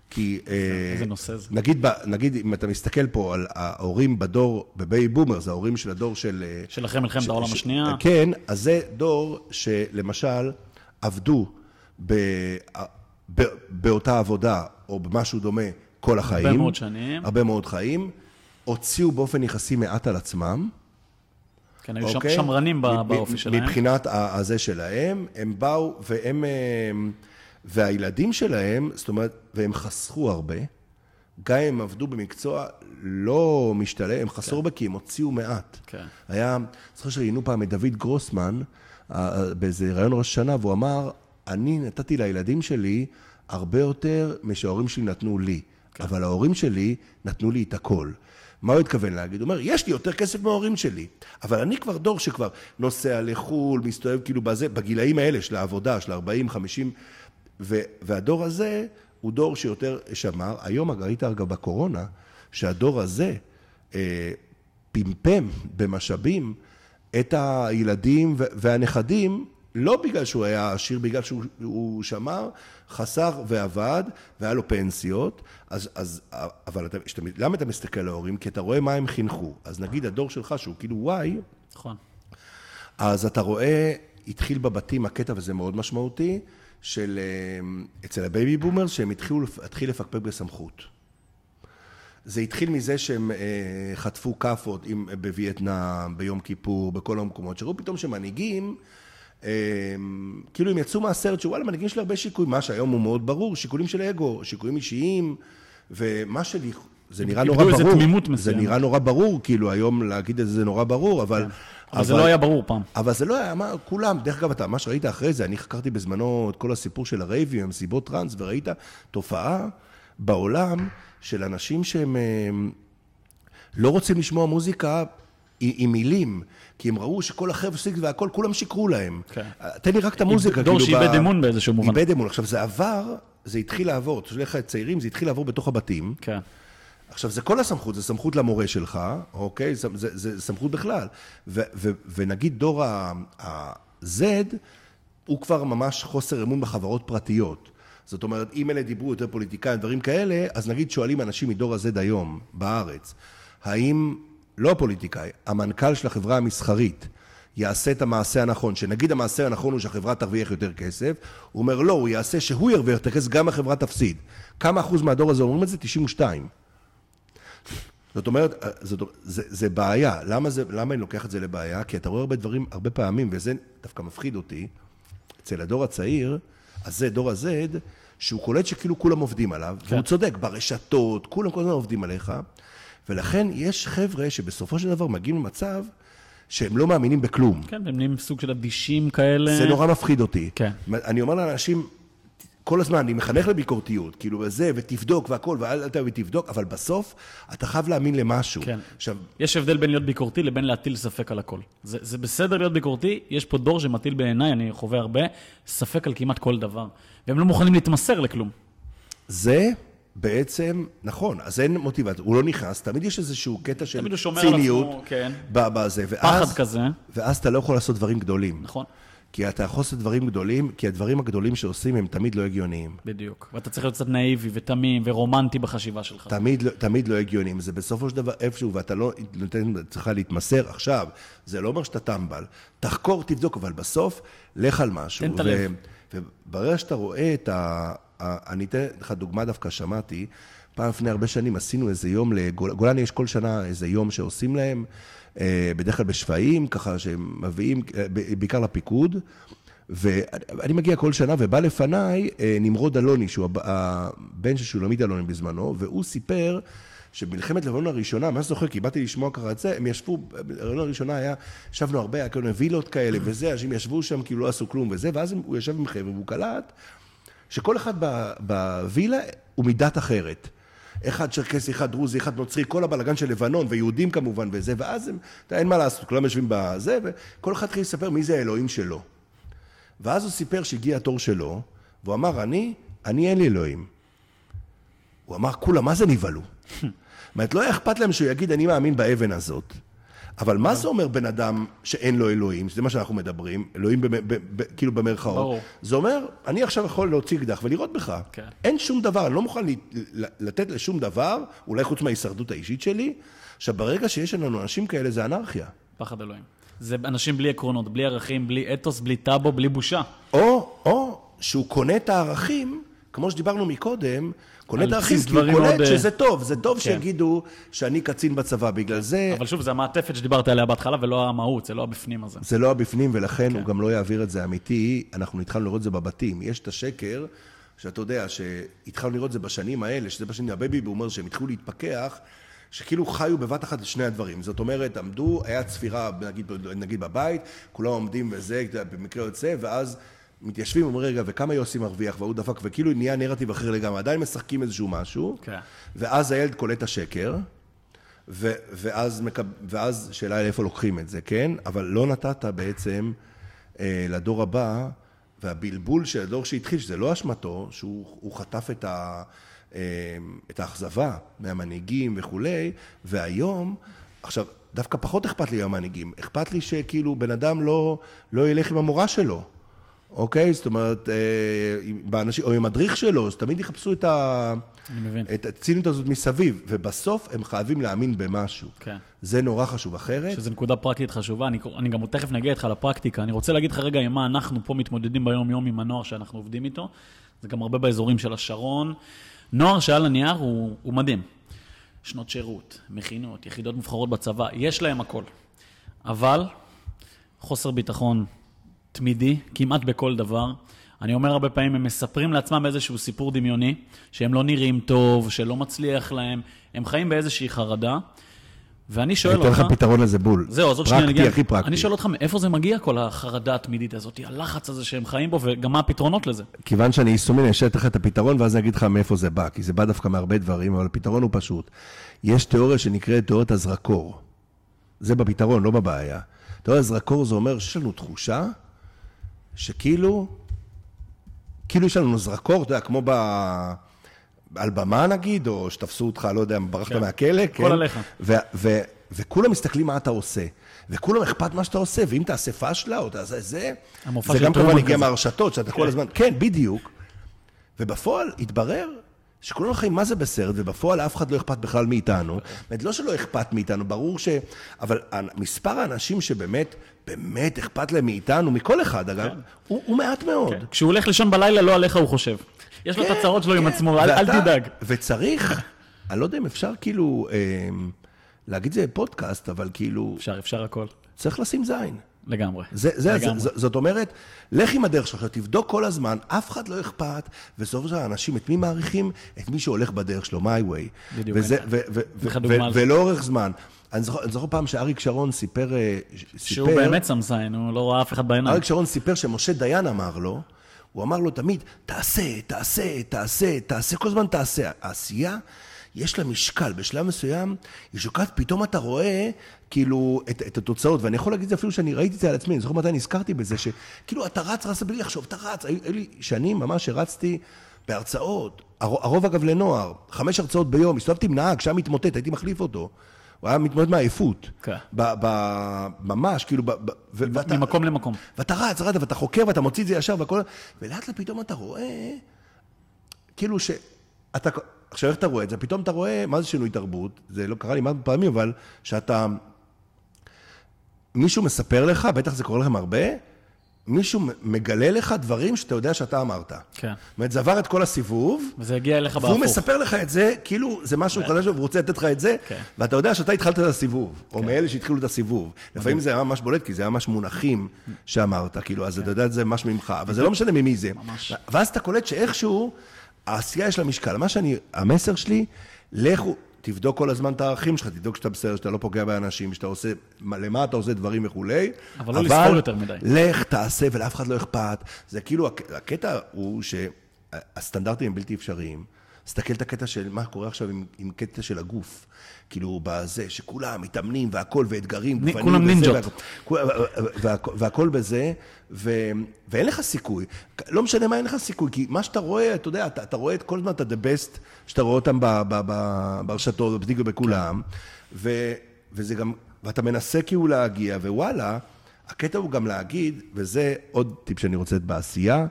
Speaker 2: כי... אה,
Speaker 1: איזה נושא זה.
Speaker 2: נגיד, ב- נגיד, אם אתה מסתכל פה על ההורים בדור, ב baby boomer, זה ההורים של הדור של... אה,
Speaker 1: של אחרי מלחמת העולם השנייה.
Speaker 2: כן, אז זה דור שלמשל עבדו ב, ב, באותה עבודה או במשהו דומה כל החיים.
Speaker 1: מאוד שנים.
Speaker 2: הרבה מאוד חיים. הוציאו באופן יחסי מעט על עצמם.
Speaker 1: כן, היו
Speaker 2: אוקיי?
Speaker 1: שמרנים באופי שלהם.
Speaker 2: מבחינת הזה שלהם, הם באו והם... אה, והילדים שלהם, זאת אומרת, והם חסכו הרבה, גם אם הם עבדו במקצוע לא משתלם, הם חסכו הרבה כי הם הוציאו מעט.
Speaker 1: כן.
Speaker 2: היה, זוכר שראיינו פעם את דוד גרוסמן באיזה ראיון ראש שנה, והוא אמר, אני נתתי לילדים שלי הרבה יותר משההורים שלי נתנו לי,
Speaker 1: כן.
Speaker 2: אבל ההורים שלי נתנו לי את הכל. מה הוא התכוון להגיד? הוא אומר, יש לי יותר כסף מההורים שלי, אבל אני כבר דור שכבר נוסע לחו"ל, מסתובב כאילו בזה, בגילאים האלה של העבודה, של 40, 50, ו, והדור הזה הוא דור שיותר שמר. היום, ראית אגב בקורונה, שהדור הזה אה, פמפם במשאבים את הילדים והנכדים, לא בגלל שהוא היה עשיר, בגלל שהוא הוא שמר, חסך ועבד, והיה לו פנסיות, אז, אז אבל אתה, שאתה, למה אתה מסתכל על ההורים? כי אתה רואה מה הם חינכו. אז נגיד הדור שלך, שהוא כאילו וואי,
Speaker 1: נכון.
Speaker 2: אז אתה רואה, התחיל בבתים הקטע, וזה מאוד משמעותי, של אה, אצל ה baby boomers, שהם התחילו התחיל לפקפק בסמכות. זה התחיל מזה שהם אה, חטפו כאפות בווייטנאם, ביום כיפור, בכל המקומות, שראו פתאום שמנהיגים, כאילו הם יצאו מהסרט שוואלה, מנהיגים של הרבה שיקולים, מה שהיום הוא מאוד ברור, שיקולים של אגו, שיקולים אישיים, ומה שלי, זה נראה
Speaker 1: איבדו
Speaker 2: נורא
Speaker 1: איזה
Speaker 2: ברור.
Speaker 1: תמימות
Speaker 2: זה
Speaker 1: מסוימת.
Speaker 2: נראה נורא ברור, כאילו היום להגיד את זה זה נורא ברור, אבל...
Speaker 1: אבל זה לא היה ברור פעם.
Speaker 2: אבל זה לא היה, מה, כולם, דרך אגב, אתה, מה שראית אחרי זה, אני חקרתי בזמנו את כל הסיפור של הרייבים, המסיבות טראנס, וראית תופעה בעולם של אנשים שהם אה, לא רוצים לשמוע מוזיקה עם, עם מילים, כי הם ראו שכל החבר'ה סיקס והכל, כולם שיקרו להם.
Speaker 1: כן.
Speaker 2: תן לי רק את המוזיקה,
Speaker 1: דור
Speaker 2: כאילו,
Speaker 1: שאיבד
Speaker 2: ב-
Speaker 1: אמון באיזשהו מובן.
Speaker 2: איבד אמון. עכשיו, זה עבר, זה התחיל לעבור, אתה שואל לך את צעירים, זה התחיל לעבור בתוך הבתים.
Speaker 1: כן.
Speaker 2: עכשיו, זה כל הסמכות, זה סמכות למורה שלך, אוקיי? זה, זה, זה סמכות בכלל. ו, ו, ונגיד דור ה-Z, הוא כבר ממש חוסר אמון בחברות פרטיות. זאת אומרת, אם אלה דיברו יותר פוליטיקאים, דברים כאלה, אז נגיד שואלים אנשים מדור ה-Z היום, בארץ, האם, לא הפוליטיקאי, המנכ"ל של החברה המסחרית, יעשה את המעשה הנכון, שנגיד המעשה הנכון הוא שהחברה תרוויח יותר כסף, הוא אומר לא, הוא יעשה שהוא ירוויח יותר כסף, גם החברה תפסיד. כמה אחוז מהדור הזה אומרים את זה? 92. זאת אומרת, זאת, זה, זה בעיה. למה, זה, למה אני לוקח את זה לבעיה? כי אתה רואה הרבה דברים, הרבה פעמים, וזה דווקא מפחיד אותי, אצל הדור הצעיר, אז זה דור ה-Z, שהוא קולט שכאילו כולם עובדים עליו, כן. והוא צודק, ברשתות, כולם כל הזמן עובדים עליך, ולכן יש חבר'ה שבסופו של דבר מגיעים למצב שהם לא מאמינים בכלום.
Speaker 1: כן, והם נהיים סוג של אדישים כאלה.
Speaker 2: זה נורא מפחיד אותי.
Speaker 1: כן.
Speaker 2: אני אומר לאנשים, כל הזמן, אני מחנך לביקורתיות, כאילו, וזה, ותבדוק והכל, ואל תביא ותבדוק, אבל בסוף, אתה חייב להאמין למשהו.
Speaker 1: כן.
Speaker 2: עכשיו,
Speaker 1: יש הבדל בין להיות ביקורתי לבין להטיל ספק על הכל. זה, זה בסדר להיות ביקורתי, יש פה דור שמטיל בעיניי, אני חווה הרבה, ספק על כמעט כל דבר. והם לא מוכנים להתמסר לכלום.
Speaker 2: זה בעצם, נכון, אז אין מוטיבציה, הוא לא נכנס, תמיד יש איזשהו קטע של
Speaker 1: תמיד הוא שומר על
Speaker 2: ציניות.
Speaker 1: עצמו, כן.
Speaker 2: בזה, ואז,
Speaker 1: פחד כזה,
Speaker 2: ואז אתה לא יכול לעשות דברים גדולים.
Speaker 1: נכון?
Speaker 2: כי אתה יכול לעשות דברים גדולים, כי הדברים הגדולים שעושים הם תמיד לא הגיוניים.
Speaker 1: בדיוק. ואתה צריך להיות קצת נאיבי ותמים ורומנטי בחשיבה שלך.
Speaker 2: תמיד, לא- תמיד לא הגיוניים. זה בסופו של דבר איפשהו, ואתה לא נותן, צריכה להתמסר עכשיו. זה לא אומר שאתה טמבל. תחקור, תבדוק, אבל בסוף, לך על משהו.
Speaker 1: תן את הלב.
Speaker 2: וברגע שאתה רואה את, ה, אני אתן לך דוגמה דווקא, שמעתי, פעם לפני הרבה שנים עשינו איזה יום, לגולני יש כל שנה איזה יום שעושים להם, אה, בדרך כלל בשפיים, ככה שהם מביאים, אה, בעיקר לפיקוד. ואני מגיע כל שנה, ובא לפניי אה, נמרוד אלוני, שהוא הבן של שולמית אלוני בזמנו, והוא סיפר שבמלחמת לבנון הראשונה, מה זוכר, כי באתי לשמוע ככה את זה, הם ישבו, בלבנון הראשונה היה, ישבנו הרבה, היה כאילו וילות כאלה וזה, אנשים ישבו שם כאילו לא עשו כלום וזה, ואז הוא ישב עם חבר'ה והוא קלט שכל אחד בווילה הוא מדת אחרת. אחד צ'רקסי, אחד דרוזי, אחד נוצרי, כל הבלגן של לבנון, ויהודים כמובן וזה, ואז הם, אין מה לעשות, כולם יושבים בזה, וכל אחד התחיל לספר מי זה האלוהים שלו. ואז הוא סיפר שהגיע התור שלו, והוא אמר, אני, אני אין לי אלוהים. הוא אמר, כולם, מה זה נבהלו? (laughs) זאת אומרת, לא היה אכפת להם שהוא יגיד, אני מאמין באבן הזאת. אבל מה זה אומר בן אדם שאין לו אלוהים, שזה מה שאנחנו מדברים, אלוהים כאילו במרכאות. זה אומר, אני עכשיו יכול להוציא אקדח ולירות בך. כן. אין שום דבר, אני לא מוכן לתת לשום דבר, אולי חוץ מההישרדות האישית שלי. עכשיו, ברגע שיש לנו אנשים כאלה, זה אנרכיה.
Speaker 1: פחד אלוהים. זה אנשים בלי עקרונות, בלי ערכים, בלי אתוס, בלי טאבו, בלי בושה.
Speaker 2: או, או, שהוא קונה את הערכים, כמו שדיברנו מקודם, את הערכים, כי הוא קולט שזה טוב, זה טוב כן. שיגידו שאני קצין בצבא, בגלל זה...
Speaker 1: אבל שוב, זה המעטפת שדיברת עליה בהתחלה, ולא המהות, זה לא הבפנים הזה.
Speaker 2: זה לא הבפנים, ולכן כן. הוא גם לא יעביר את זה אמיתי. אנחנו התחלנו לראות את זה בבתים. יש את השקר, שאתה יודע, שהתחלנו לראות את זה בשנים האלה, שזה בשנים ה baby boomer, שהם התחילו להתפכח. שכאילו חיו בבת אחת את שני הדברים. זאת אומרת, עמדו, היה צפירה, נגיד, נגיד בבית, כולם עומדים וזה, במקרה יוצא, ואז מתיישבים, אומרים, רגע, וכמה יוסי מרוויח, והוא דפק, וכאילו נהיה נרטיב אחר לגמרי, עדיין משחקים איזשהו משהו, כן. ואז הילד קולט את השקר, ו- ואז, מקב... ואז שאלה לאיפה לוקחים את זה, כן? אבל לא נתת בעצם אה, לדור הבא, והבלבול של הדור שהתחיל, שזה לא אשמתו, שהוא חטף את ה... אה, את האכזבה מהמנהיגים וכולי, והיום, עכשיו, דווקא פחות אכפת לי מהמנהיגים, אכפת לי שכאילו בן אדם לא, לא ילך עם המורה שלו. אוקיי? זאת אומרת, אה, באנשים, או עם מדריך שלו, אז תמיד יחפשו את, ה... את הציניות הזאת מסביב, ובסוף הם חייבים להאמין במשהו. כן. זה נורא חשוב. אחרת...
Speaker 1: שזו נקודה פרקטית חשובה, אני, אני גם תכף נגיע איתך לפרקטיקה. אני רוצה להגיד לך רגע עם מה אנחנו פה מתמודדים ביום-יום עם הנוער שאנחנו עובדים איתו. זה גם הרבה באזורים של השרון. נוער שעל הנייר הוא, הוא מדהים. שנות שירות, מכינות, יחידות מובחרות בצבא, יש להם הכל. אבל חוסר ביטחון תמידי, כמעט בכל דבר. אני אומר הרבה פעמים, הם מספרים לעצמם איזשהו סיפור דמיוני, שהם לא נראים טוב, שלא מצליח להם, הם חיים באיזושהי חרדה. ואני שואל אותך...
Speaker 2: אני אתן לך פתרון לזה בול.
Speaker 1: זהו, אז עוד שנייה
Speaker 2: נגיע. פרקטי, הכי פרקטי.
Speaker 1: אני שואל אותך, מאיפה זה מגיע כל החרדה התמידית הזאת, הלחץ הזה שהם חיים בו, וגם מה הפתרונות לזה?
Speaker 2: כיוון שאני יישומי, אני אשאל לך את הפתרון, ואז אני אגיד לך מאיפה זה בא, כי זה בא דווקא מהרבה דברים, אבל הפתרון הוא פשוט. יש תיאוריה שנקראת תיאוריית הזרקור. זה בפתרון, לא בבעיה. תיאוריית הזרקור זה אומר שיש לנו תחושה שכאילו, כאילו יש לנו זרקור, אתה יודע, כמו ב... על במה נגיד, או שתפסו אותך, לא יודע, ברחת כן. מהכלא, כן?
Speaker 1: כל עליך.
Speaker 2: ו- ו- וכולם מסתכלים מה אתה עושה. וכולם אכפת מה שאתה עושה, ואם תעשה פאשלה או תעשה זה, זה גם כמובן הגיע מהרשתות, שאתה כן. כל הזמן, כן, בדיוק. ובפועל התברר שכולנו חיים מה זה בסרט, ובפועל אף אחד לא אכפת בכלל מאיתנו. זאת אומרת, לא שלא אכפת מאיתנו, ברור ש... אבל מספר האנשים שבאמת, באמת אכפת להם מאיתנו, מכל אחד אגב, כן. הוא, הוא מעט מאוד. כן.
Speaker 1: כשהוא הולך לישון בלילה, לא עליך הוא חושב. יש כן, לו את כן, הצרות שלו כן. עם עצמו, ואתה, אל, אל תדאג.
Speaker 2: וצריך, אני לא יודע אם אפשר כאילו אה, להגיד זה בפודקאסט, אבל כאילו...
Speaker 1: אפשר, אפשר הכל.
Speaker 2: צריך לשים זין.
Speaker 1: לגמרי.
Speaker 2: זה, זה, לגמרי. זה, זאת אומרת, לך עם הדרך שלך, תבדוק כל הזמן, אף אחד לא אכפת, בסופו של האנשים, את מי מעריכים? את מי שהולך בדרך שלו, my way. בדיוק. וזה, ו, ו, ו, ו, ולאורך זמן. אני זוכר, אני זוכר פעם שאריק שרון סיפר, אה, סיפר...
Speaker 1: שהוא באמת שם זין, הוא לא ראה אף אחד בעיניים.
Speaker 2: אריק שרון סיפר שמשה דיין אמר לו, הוא אמר לו תמיד, תעשה, תעשה, תעשה, תעשה, כל הזמן תעשה. העשייה, יש לה משקל, בשלב מסוים היא שוקעת, פתאום אתה רואה כאילו את, את התוצאות, ואני יכול להגיד את זה אפילו שאני ראיתי את זה על עצמי, אני זוכר מתי נזכרתי בזה, שכאילו אתה רץ, רץ בלי לחשוב, אתה רץ, היו לי שנים ממש הרצתי בהרצאות, הרוב אגב לנוער, חמש הרצאות ביום, הסתובבתי עם נהג, שם התמוטט, הייתי מחליף אותו. הוא היה מתמודד מעייפות. כן. ממש, כאילו...
Speaker 1: ממקום למקום.
Speaker 2: ואתה רץ, רץ, ואתה חוקר, ואתה מוציא את זה ישר, והכל... ולאט לאט פתאום אתה רואה, כאילו שאתה... עכשיו, איך אתה רואה את זה? פתאום אתה רואה, מה זה שינוי תרבות? זה לא קרה לי מעט פעמים, אבל שאתה... מישהו מספר לך, בטח זה קורה לכם הרבה, מישהו מגלה לך דברים שאתה יודע שאתה אמרת.
Speaker 1: כן.
Speaker 2: זאת אומרת, זה עבר את כל הסיבוב,
Speaker 1: וזה הגיע אליך
Speaker 2: והוא
Speaker 1: בהפוך.
Speaker 2: מספר לך את זה, כאילו זה משהו חדש, והוא רוצה לתת לך את זה,
Speaker 1: כן.
Speaker 2: ואתה יודע שאתה התחלת את הסיבוב, או מאלה שהתחילו את הסיבוב. לפעמים זה היה ממש בולט, כי זה היה ממש מונחים שאמרת, כאילו, אז אתה יודע את זה ממש ממך, אבל זה לא משנה ממי זה.
Speaker 1: ממש.
Speaker 2: ואז אתה קולט שאיכשהו, העשייה יש לה משקל. מה שאני, המסר שלי, לכו, תבדוק כל הזמן את הערכים שלך, תבדוק שאתה בסדר, שאתה לא פוגע באנשים, שאתה עושה, מה- למה אתה עושה דברים וכולי.
Speaker 1: אבל לא לספור יותר מדי.
Speaker 2: לך, תעשה, ולאף אחד לא אכפת. זה כאילו, הק- הקטע הוא שהסטנדרטים הם בלתי אפשריים. תסתכל את הקטע של מה קורה עכשיו עם, עם קטע של הגוף. כאילו, בזה, שכולם מתאמנים והכל, ואתגרים, גופניים
Speaker 1: כולם נינג'ות.
Speaker 2: והכל- כול- והכל- והכל בזה, ו, ואין לך סיכוי. לא משנה מה אין לך סיכוי, כי מה שאתה רואה, אתה יודע, אתה, אתה רואה את כל הזמן את ה-the best, שאתה רואה אותם ברשתות, בפתיק ובכולם, ו, וזה גם, ואתה מנסה כאילו להגיע, ווואלה, הקטע הוא גם להגיד, וזה עוד טיפ שאני רוצה לתת בעשייה,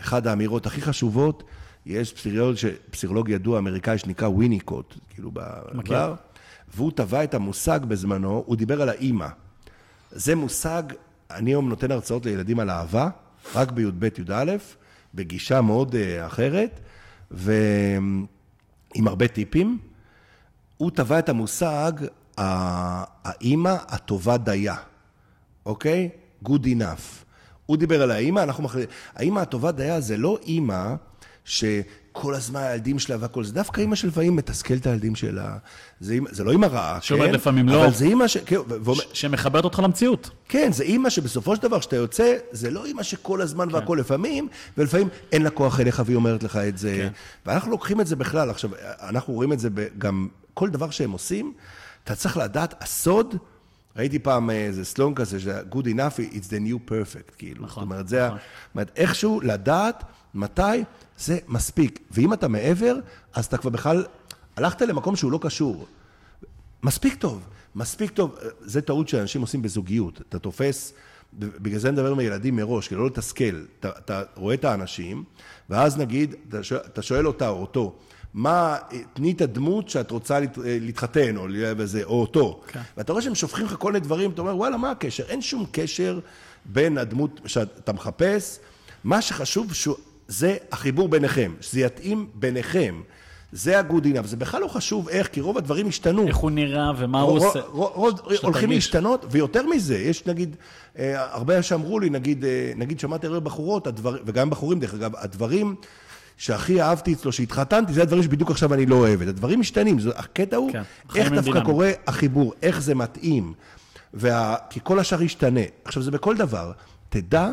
Speaker 2: אחת האמירות הכי חשובות, יש פסיכולוג, ש- פסיכולוג ידוע אמריקאי שנקרא ויניקוט, כאילו בעבר, והוא טבע את המושג בזמנו, הוא דיבר על האימא. זה מושג, אני היום נותן הרצאות לילדים על אהבה, רק בי"ב, י"א, בגישה מאוד אה, אחרת, ועם הרבה טיפים. הוא טבע את המושג, האימא הטובה דייה, אוקיי? Good enough. הוא דיבר על האימא, אנחנו מחליטים. האימא הטובה דייה זה לא אימא שכל הזמן הילדים שלה והכל, זה דווקא אימא שלפעמים מתסכלת את הילדים שלה. זה, אימא- זה לא אימא רעה, כן?
Speaker 1: שאומרת לפעמים לא.
Speaker 2: אבל זה אימא ש... כן, ואומר-
Speaker 1: ש- שמחברת אותך למציאות.
Speaker 2: כן, זה אימא שבסופו של דבר, כשאתה יוצא, זה לא אימא שכל הזמן והכל לפעמים, ולפעמים אין לה כוח אליך והיא אומרת לך את זה.
Speaker 1: כן.
Speaker 2: ואנחנו לוקחים את זה בכלל. עכשיו, אנחנו רואים את זה גם, כל דבר שהם עושים, אתה צריך לדעת, הסוד, ראיתי פעם איזה סלונג כזה, ש- good enough, it's the new perfect, כאילו.
Speaker 1: נכון,
Speaker 2: זאת אומרת, זה, ה-
Speaker 1: נכון.
Speaker 2: זאת אומרת, איכשהו לדעת מתי זה מספיק. ואם אתה מעבר, אז אתה כבר בכלל, הלכת למקום שהוא לא קשור. מספיק טוב, מספיק טוב. זה טעות שאנשים עושים בזוגיות. אתה תופס, בגלל זה אני מדבר עם הילדים מראש, כדי לא לתסכל. אתה, אתה רואה את האנשים, ואז נגיד, אתה שואל, אתה שואל אותה או אותו, מה, תני את הדמות שאת רוצה להת, להתחתן, או וזה, או אותו.
Speaker 1: כן.
Speaker 2: ואתה רואה שהם שופכים לך כל מיני דברים, אתה אומר, וואלה, מה הקשר? אין שום קשר בין הדמות שאתה מחפש. מה שחשוב שהוא, זה החיבור ביניכם, שזה יתאים ביניכם. זה ה-good enough. זה בכלל לא חשוב איך, כי רוב הדברים השתנו.
Speaker 1: איך הוא נראה ומה הוא עושה.
Speaker 2: הולכים
Speaker 1: תרגיש.
Speaker 2: להשתנות, ויותר מזה, יש נגיד, אה, הרבה שאמרו לי, נגיד, אה, נגיד שמעתי הרבה בחורות, הדבר, וגם בחורים דרך אגב, הדברים שהכי אהבתי אצלו, שהתחתנתי, זה הדברים שבדיוק עכשיו אני לא אוהבת. הדברים משתנים, זה, הקטע הוא,
Speaker 1: כן,
Speaker 2: איך דווקא. קורה החיבור, איך זה מתאים. וה... כי כל השאר ישתנה. עכשיו, זה בכל דבר. תדע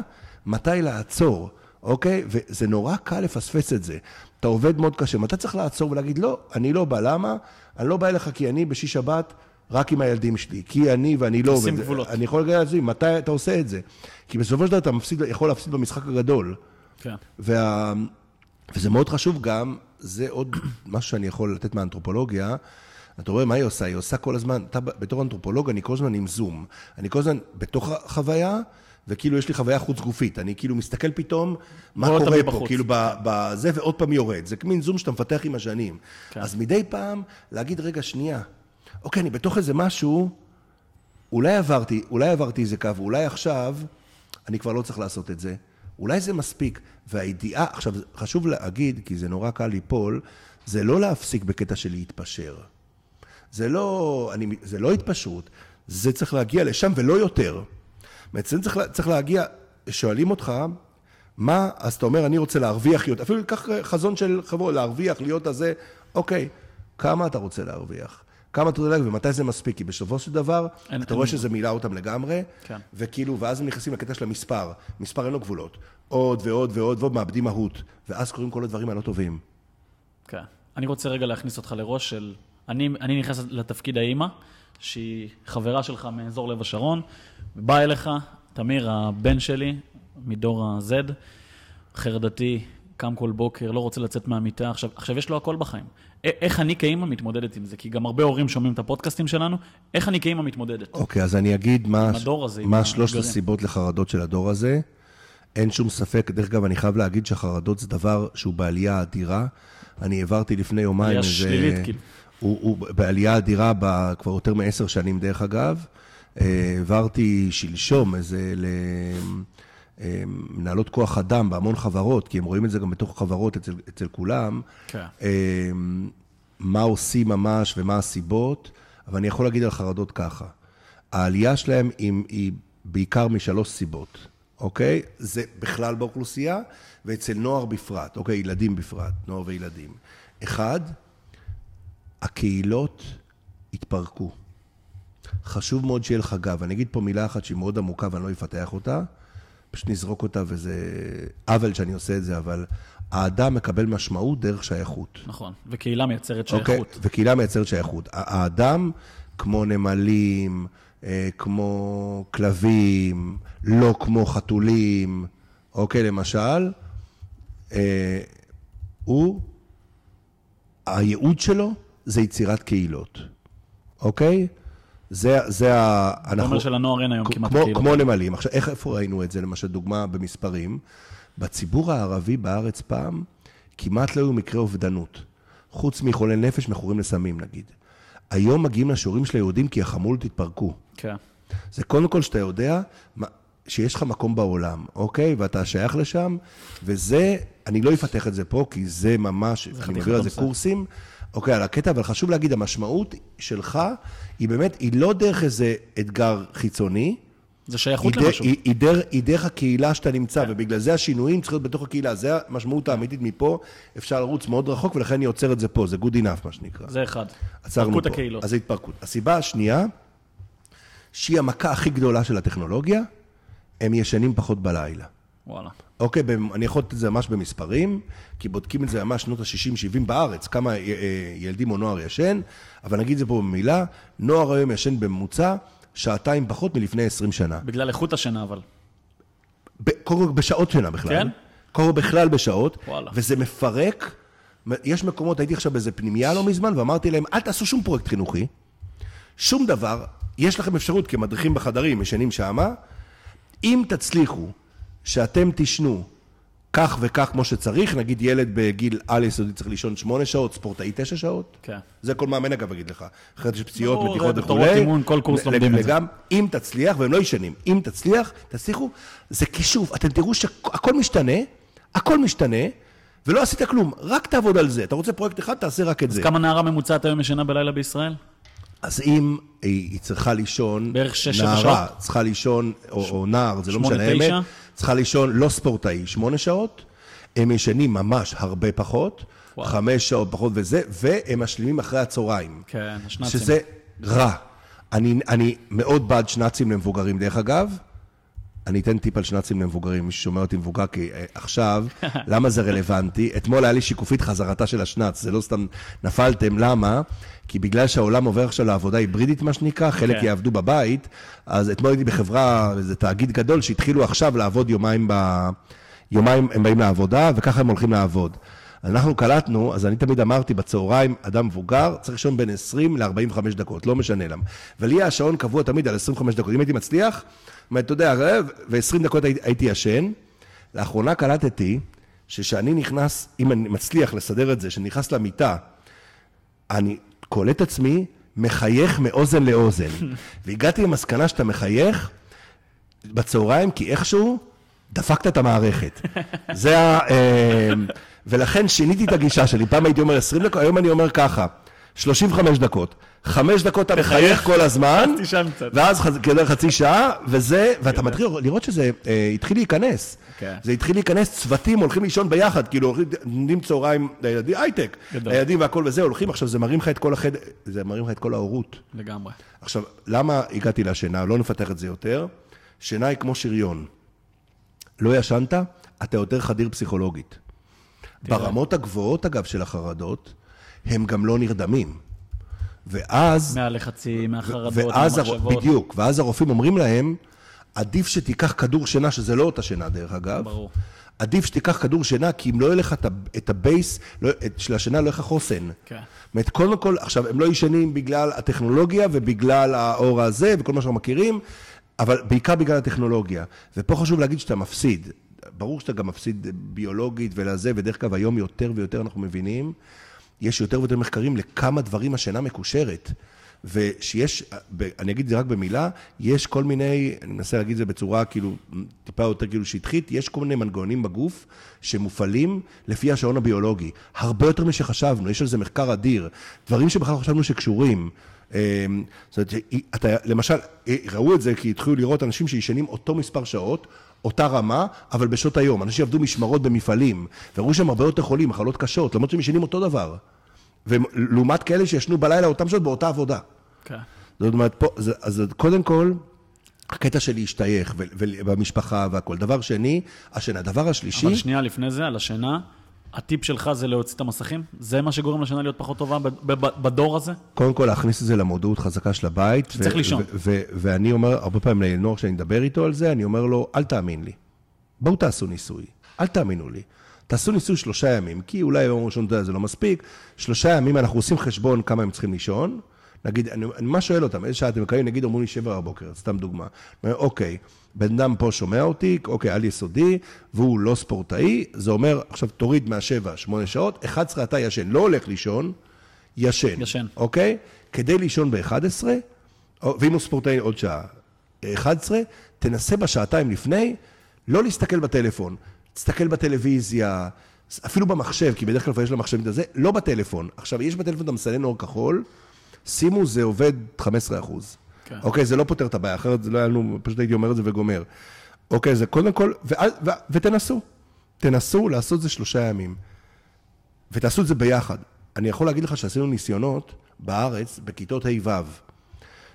Speaker 2: מתי לעצור, אוקיי? וזה נורא קל לפספס את זה. אתה עובד מאוד קשה, מתי צריך לעצור ולהגיד, לא, אני לא בא, למה? אני לא בא אליך כי אני בשיש שבת רק עם הילדים שלי, כי אני ואני לא עובד.
Speaker 1: גבולות.
Speaker 2: אני יכול להגיד להגיד, מתי אתה עושה את זה? כי בסופו של דבר אתה מפסיד, יכול להפסיד במשחק הגדול.
Speaker 1: כן.
Speaker 2: וה... וזה מאוד חשוב גם, זה עוד משהו שאני יכול לתת מהאנתרופולוגיה. אתה רואה מה היא עושה? היא עושה כל הזמן, אתה בתור אנתרופולוג, אני כל הזמן עם זום. אני כל הזמן בתוך החוויה, וכאילו יש לי חוויה חוץ גופית. אני כאילו מסתכל פתאום מה קורה פה,
Speaker 1: מבחוץ.
Speaker 2: כאילו בזה, ועוד פעם יורד. זה מין זום שאתה מפתח עם השנים.
Speaker 1: כן.
Speaker 2: אז מדי פעם, להגיד, רגע, שנייה, אוקיי, אני בתוך איזה משהו, אולי עברתי, אולי עברתי איזה קו, אולי עכשיו אני כבר לא צריך לעשות את זה. אולי זה מספיק. והידיעה, עכשיו, חשוב להגיד, כי זה נורא קל ליפול, זה לא להפסיק בקטע של להתפשר. זה לא, אני, זה לא התפשרות, זה צריך להגיע לשם ולא יותר. בעצם צריך, צריך להגיע, שואלים אותך, מה, אז אתה אומר, אני רוצה להרוויח יותר, אפילו קח חזון של חברות, להרוויח, להיות הזה, אוקיי, כמה אתה רוצה להרוויח? כמה אתה רוצה להרוויח, ומתי זה מספיק? כי בסופו של דבר,
Speaker 1: אין-
Speaker 2: אתה
Speaker 1: אין-
Speaker 2: רואה שזה מילא אותם לגמרי,
Speaker 1: כן.
Speaker 2: וכאילו, ואז הם נכנסים לקטע של המספר, מספר אין לו גבולות, עוד ועוד ועוד ועוד, מאבדים מהות, ואז קורים כל הדברים הלא טובים.
Speaker 1: כן. אני רוצה רגע להכניס אותך לראש של... אני, אני נכנס לתפקיד האימא, שהיא חברה שלך מאזור לב השרון, ובא אליך, תמיר, הבן שלי, מדור ה-Z, חרדתי, קם כל בוקר, לא רוצה לצאת מהמיטה, עכשיו, עכשיו יש לו הכל בחיים. א- איך אני כאימא מתמודדת עם זה? כי גם הרבה הורים שומעים את הפודקאסטים שלנו, איך אני כאימא מתמודדת?
Speaker 2: אוקיי, אז אני אגיד מה,
Speaker 1: הדור הזה,
Speaker 2: מה שלושת
Speaker 1: האתגרים.
Speaker 2: הסיבות לחרדות של הדור הזה. אין שום ספק, דרך אגב, אני חייב להגיד שהחרדות זה דבר שהוא בעלייה אדירה. אני העברתי לפני יומיים איזה...
Speaker 1: שלילית, כאילו.
Speaker 2: הוא, הוא בעלייה אדירה ב- כבר יותר מעשר שנים, דרך אגב. אה, העברתי שלשום איזה ל... אה, כוח אדם בהמון חברות, כי הם רואים את זה גם בתוך חברות אצל, אצל כולם,
Speaker 1: כן.
Speaker 2: אה, מה עושים ממש ומה הסיבות, אבל אני יכול להגיד על חרדות ככה. העלייה שלהם היא, היא בעיקר משלוש סיבות, אוקיי? זה בכלל באוכלוסייה, ואצל נוער בפרט, אוקיי? ילדים בפרט, נוער וילדים. אחד, הקהילות התפרקו. חשוב מאוד שיהיה לך גב. אני אגיד פה מילה אחת שהיא מאוד עמוקה ואני לא אפתח אותה, פשוט נזרוק אותה וזה עוול שאני עושה את זה, אבל האדם מקבל משמעות דרך שייכות.
Speaker 1: נכון, וקהילה מייצרת
Speaker 2: אוקיי?
Speaker 1: שייכות.
Speaker 2: וקהילה מייצרת שייכות. האדם, כמו נמלים, אה, כמו כלבים, לא כמו חתולים, אוקיי, למשל, אה, הוא, הייעוד שלו זה יצירת קהילות, אוקיי? זה, זה ה...
Speaker 1: אתה אומר שלנוער אין היום כמעט
Speaker 2: כמו,
Speaker 1: קהילות.
Speaker 2: כמו נמלים. עכשיו, איך, איפה ראינו את זה, למשל, דוגמה במספרים? בציבור הערבי בארץ פעם, כמעט לא היו מקרי אובדנות. חוץ מחולי נפש מכורים לסמים, נגיד. היום מגיעים לשיעורים של היהודים כי החמולות התפרקו.
Speaker 1: כן.
Speaker 2: זה קודם כל שאתה יודע שיש לך מקום בעולם, אוקיי? ואתה שייך לשם, וזה, אני לא אפתח את זה פה, כי זה ממש, אני מעביר על זה. קורסים, אוקיי, על הקטע, אבל חשוב להגיד, המשמעות שלך היא באמת, היא לא דרך איזה אתגר חיצוני,
Speaker 1: זה שייכות
Speaker 2: היא,
Speaker 1: למשהו.
Speaker 2: היא, היא, דרך, היא דרך הקהילה שאתה נמצא, ובגלל זה השינויים צריכים להיות בתוך הקהילה. זה המשמעות האמיתית מפה, אפשר לרוץ מאוד רחוק, ולכן אני עוצר את זה פה, זה good enough, מה שנקרא.
Speaker 1: זה אחד.
Speaker 2: עצרנו פה.
Speaker 1: הקהילות.
Speaker 2: אז זה התפרקות. הסיבה השנייה, שהיא המכה הכי גדולה של הטכנולוגיה, הם ישנים פחות בלילה.
Speaker 1: וואלה.
Speaker 2: אוקיי, אני יכול לתת את זה ממש במספרים, כי בודקים את זה ממש שנות ה-60-70 בארץ, כמה אה, אה, ילדים או נוער ישן, אבל נגיד את זה פה במילה, נוער היום ישן בממוצע שעתיים פחות מלפני 20 שנה.
Speaker 1: בגלל איכות השינה, אבל.
Speaker 2: קודם כל בשעות שינה בכלל.
Speaker 1: כן?
Speaker 2: קודם כל בכלל בשעות.
Speaker 1: וואלה.
Speaker 2: וזה מפרק. יש מקומות, הייתי עכשיו באיזה פנימייה לא מזמן, ואמרתי להם, אל תעשו שום פרויקט חינוכי, שום דבר, יש לכם אפשרות כמדריכים בחדרים, ישנים שמה, אם תצליחו שאתם תישנו כך וכך כמו שצריך, נגיד ילד בגיל על יסודי צריך לישון שמונה שעות, ספורטאי תשע שעות,
Speaker 1: כן.
Speaker 2: זה כל מאמן אגב יגיד לך. אחרת יש פציעות, מתיחות
Speaker 1: זה
Speaker 2: וכולי.
Speaker 1: בתורות אימון, כל קורס לומדים את זה.
Speaker 2: אם תצליח, והם לא ישנים, אם תצליח, תצליחו, זה כישוף. אתם תראו שהכל משתנה, הכל משתנה, ולא עשית כלום, רק תעבוד על זה. אתה רוצה פרויקט אחד, תעשה רק את זה.
Speaker 1: אז כמה נערה ממוצעת היום ישנה בלילה בישראל?
Speaker 2: אז אם היא צריכה לישון,
Speaker 1: בערך שש, שבע
Speaker 2: נערה צריכה לישון, או, או נער, זה לא משנה? האמת, צריכה לישון לא ספורטאי, שמונה שעות, הם ישנים ממש הרבה פחות,
Speaker 1: וואו.
Speaker 2: חמש שעות פחות וזה, והם משלימים אחרי הצהריים.
Speaker 1: כן, השנ"צים.
Speaker 2: שזה רע. אני, אני מאוד בעד שנ"צים למבוגרים, דרך אגב. אני אתן טיפ על שנ"צים למבוגרים, מי ששומע אותי מבוגר, כי אה, עכשיו, (laughs) למה זה רלוונטי? אתמול היה לי שיקופית חזרתה של השנ"צ, זה לא סתם נפלתם, למה? כי בגלל שהעולם עובר עכשיו לעבודה היברידית, מה שנקרא, חלק
Speaker 1: כן.
Speaker 2: יעבדו בבית, אז אתמול הייתי בחברה, איזה תאגיד גדול, שהתחילו עכשיו לעבוד יומיים ב... יומיים הם באים לעבודה, וככה הם הולכים לעבוד. אנחנו קלטנו, אז אני תמיד אמרתי, בצהריים, אדם מבוגר צריך לישון בין 20 ל-45 דקות, לא משנה למה. ולי השעון קבוע תמיד על 25 דקות. אם הייתי מצליח, מה, אתה יודע, ו-20 דקות הייתי, הייתי ישן. לאחרונה קלטתי שכשאני נכנס, אם אני מצליח לסדר את זה, שאני נכנס למיטה, אני קולט עצמי מחייך מאוזן לאוזן. (laughs) והגעתי למסקנה שאתה מחייך בצהריים, כי איכשהו דפקת את המערכת. (laughs) זה ה... אה, ולכן שיניתי את הגישה שלי. פעם הייתי אומר 20 דקות, היום אני אומר ככה, 35 דקות. חמש דקות אתה מחייך כל הזמן. ואז כזה חצי שעה, וזה, ואתה מתחיל לראות שזה אה, התחיל להיכנס.
Speaker 1: כן.
Speaker 2: זה התחיל להיכנס, צוותים הולכים לישון ביחד, כאילו הולכים, נותנים צהריים לילדים, הייטק. לילדים והכל וזה, הולכים, עכשיו זה מרים לך את כל החדר, זה מרים לך את כל ההורות.
Speaker 1: לגמרי.
Speaker 2: עכשיו, למה הגעתי לשינה? לא נפתח את זה יותר. שינה היא כמו שריון. לא ישנת, אתה יותר חדיר פסיכולוגית. ברמות הגבוהות, אגב, של החרדות, הם גם לא נרדמים. ואז...
Speaker 1: מהלחצים, מהחרדות. מהמחשבות.
Speaker 2: בדיוק, ואז הרופאים אומרים להם, עדיף שתיקח כדור שינה, שזה לא אותה שינה דרך אגב.
Speaker 1: ברור.
Speaker 2: עדיף שתיקח כדור שינה, כי אם לא יהיה לך את הבייס לא, את- של השינה, לא יהיה לך חוסן.
Speaker 1: כן.
Speaker 2: זאת אומרת, קודם כל, עכשיו, הם לא ישנים בגלל הטכנולוגיה ובגלל האור הזה וכל מה שאנחנו מכירים, אבל בעיקר בגלל הטכנולוגיה. ופה חשוב להגיד שאתה מפסיד. ברור שאתה גם מפסיד ביולוגית ולזה, ודרך אגב, היום יותר ויותר אנחנו מבינים, יש יותר ויותר מחקרים לכמה דברים השינה מקושרת. ושיש, אני אגיד את זה רק במילה, יש כל מיני, אני מנסה להגיד את זה בצורה כאילו, טיפה יותר כאילו שטחית, יש כל מיני מנגנונים בגוף שמופעלים לפי השעון הביולוגי. הרבה יותר משחשבנו, יש על זה מחקר אדיר. דברים שבכלל לא חשבנו שקשורים. אה, זאת אומרת, אתה, למשל, ראו את זה כי התחילו לראות אנשים שישנים אותו מספר שעות, אותה רמה, אבל בשעות היום. אנשים עבדו משמרות במפעלים, וראו שהם הרבה יותר חולים, מחלות קשות, למרות שהם ישנים אותו דבר. ולעומת כאלה שישנו בלילה אותם שעות באותה עבודה.
Speaker 1: כן.
Speaker 2: זאת אומרת, פה, זה, אז קודם כל, הקטע של להשתייך, ובמשפחה והכול. דבר שני, השינה. הדבר השלישי...
Speaker 1: אבל שנייה לפני זה, על השינה, הטיפ שלך זה להוציא את המסכים? זה מה שגורם לשינה להיות פחות טובה בדור הזה?
Speaker 2: קודם כל, להכניס את זה למודעות חזקה של הבית.
Speaker 1: שצריך לישון.
Speaker 2: ואני אומר, הרבה פעמים לנוער, כשאני מדבר איתו על זה, אני אומר לו, אל תאמין לי. בואו תעשו ניסוי. אל תאמינו לי. תעשו ניסוי שלושה ימים, כי אולי יום ראשון זה לא מספיק. שלושה ימים אנחנו עושים חשבון כמה הם צריכים לישון. נגיד, אני, מה שואל אותם, איזה שעה אתם מקיימים? נגיד, אומרים לי שבע בבוקר, סתם דוגמה. אומר, אוקיי, בן אדם פה שומע אותי, אוקיי, על יסודי, והוא לא ספורטאי, זה אומר, עכשיו תוריד מהשבע, שמונה שעות, 11 אתה ישן, לא הולך לישון, ישן.
Speaker 1: ישן.
Speaker 2: אוקיי? כדי לישון ב-11, ואם הוא ספורטאי עוד שעה, 11, תנסה בשעתיים לפני, לא להסתכל בטלפון, תסתכל בטלוויזיה, אפילו במחשב, כי בדרך כלל יש למחשב את זה, לא בטלפון. עכשיו, יש בטלפון את המסנן אור כחול, שימו, זה עובד 15 אחוז.
Speaker 1: כן.
Speaker 2: אוקיי, זה לא פותר את הבעיה, אחרת זה לא היה לנו, פשוט הייתי אומר את זה וגומר. אוקיי, זה קודם כל, ואל, ו, ותנסו. תנסו לעשות את זה שלושה ימים. ותעשו את זה ביחד. אני יכול להגיד לך שעשינו ניסיונות בארץ, בכיתות ה'-ו',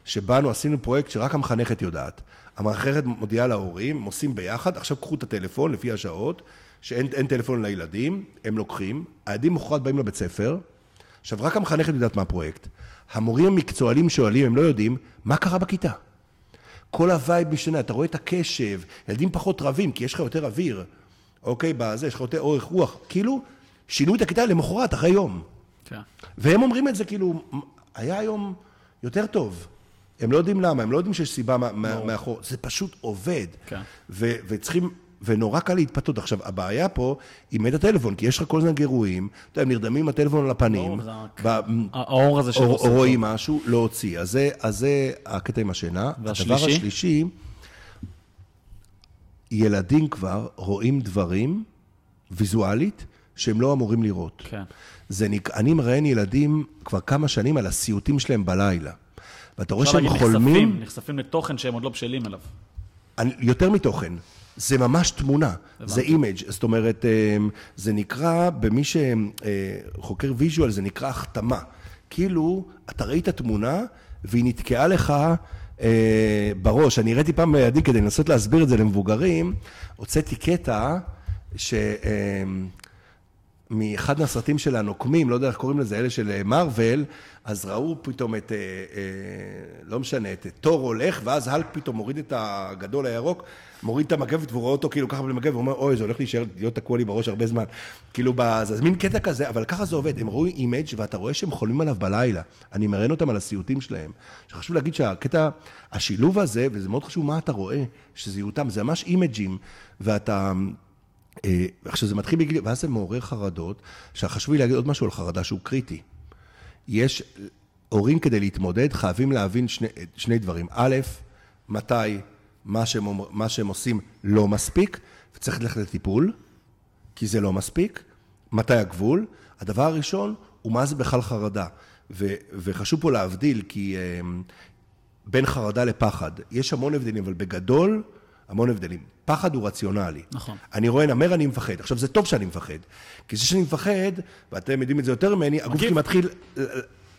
Speaker 2: שבאנו, עשינו פרויקט שרק המחנכת יודעת. המחנכת מודיעה להורים, הם עושים ביחד, עכשיו קחו את הטלפון לפי השעות, שאין אין טלפון לילדים, הם לוקחים, הילדים למחרת באים לבית ספר, עכשיו רק המחנכת יודעת מה הפרויקט. המורים המקצוענים שואלים, הם לא יודעים, מה קרה בכיתה? כל ה vibe משתנה, אתה רואה את הקשב, ילדים פחות רבים, כי יש לך יותר אוויר, אוקיי, בזה, יש לך יותר אורך רוח, כאילו, שינו את הכיתה למחרת, אחרי יום.
Speaker 1: כן.
Speaker 2: והם אומרים את זה כאילו, היה היום יותר טוב. הם לא יודעים למה, הם לא יודעים שיש סיבה מאחור, זה פשוט עובד.
Speaker 1: כן.
Speaker 2: וצריכים, ונורא קל להתפתות. עכשיו, הבעיה פה היא מת הטלפון, כי יש לך כל הזמן גירויים, אתה יודע, הם נרדמים עם הטלפון על הפנים, ב-
Speaker 1: האור הזה
Speaker 2: או
Speaker 1: עושה
Speaker 2: רואים משהו, להוציא. אז זה, אז זה הקטע עם השינה.
Speaker 1: והשלישי?
Speaker 2: הדבר השלישי, ילדים כבר רואים דברים ויזואלית שהם לא אמורים לראות.
Speaker 1: כן.
Speaker 2: זה. אני מראיין ילדים כבר כמה שנים על הסיוטים שלהם בלילה. ואתה רואה שהם חולמים,
Speaker 1: נחשפים, נחשפים לתוכן שהם עוד לא בשלים אליו.
Speaker 2: יותר מתוכן. זה ממש תמונה, זה image, זאת אומרת, אמ, זה נקרא, במי שחוקר visual, זה נקרא החתמה. כאילו, אתה ראית תמונה, והיא נתקעה לך אה, בראש. אני הראיתי פעם לילדים, כדי לנסות להסביר את זה למבוגרים, הוצאתי קטע, ש... אמ, מאחד מהסרטים של הנוקמים, לא יודע איך קוראים לזה, אלה של מארוול, אז ראו פתאום את, אה, אה, לא משנה, את תור הולך, ואז האלק פתאום מוריד את הגדול הירוק, מוריד את המגבת והוא רואה אותו כאילו ככה בלי מגבת, ואומר, אוי, זה הולך להישאר, להיות תקוע לי בראש הרבה זמן. כאילו, אז מין קטע כזה, אבל ככה זה עובד, הם רואים image ואתה רואה שהם חולמים עליו בלילה. אני מראיין אותם על הסיוטים שלהם. חשוב להגיד שהקטע, השילוב הזה, וזה מאוד חשוב מה אתה רואה, שזה יותם, זה ממש אימג'ים, ואתה... אה, עכשיו זה מתחיל בגיל, ואז זה מעורר חרדות. עכשיו חשוב לי להגיד עוד משהו על חרדה שהוא קריטי. יש, הורים כדי להתמודד חייבים להבין שני, שני דברים. א', מתי מה שהם, מה שהם עושים לא מספיק, וצריך ללכת לטיפול, כי זה לא מספיק. מתי הגבול? הדבר הראשון הוא מה זה בכלל חרדה. ו, וחשוב פה להבדיל, כי אה, בין חרדה לפחד, יש המון הבדלים, אבל בגדול, המון הבדלים. פחד הוא רציונלי.
Speaker 1: נכון.
Speaker 2: אני רואה נמר, אני מפחד. עכשיו, זה טוב שאני מפחד. כי זה שאני מפחד, ואתם יודעים את זה יותר ממני, הגוף. שלי מתחיל אה,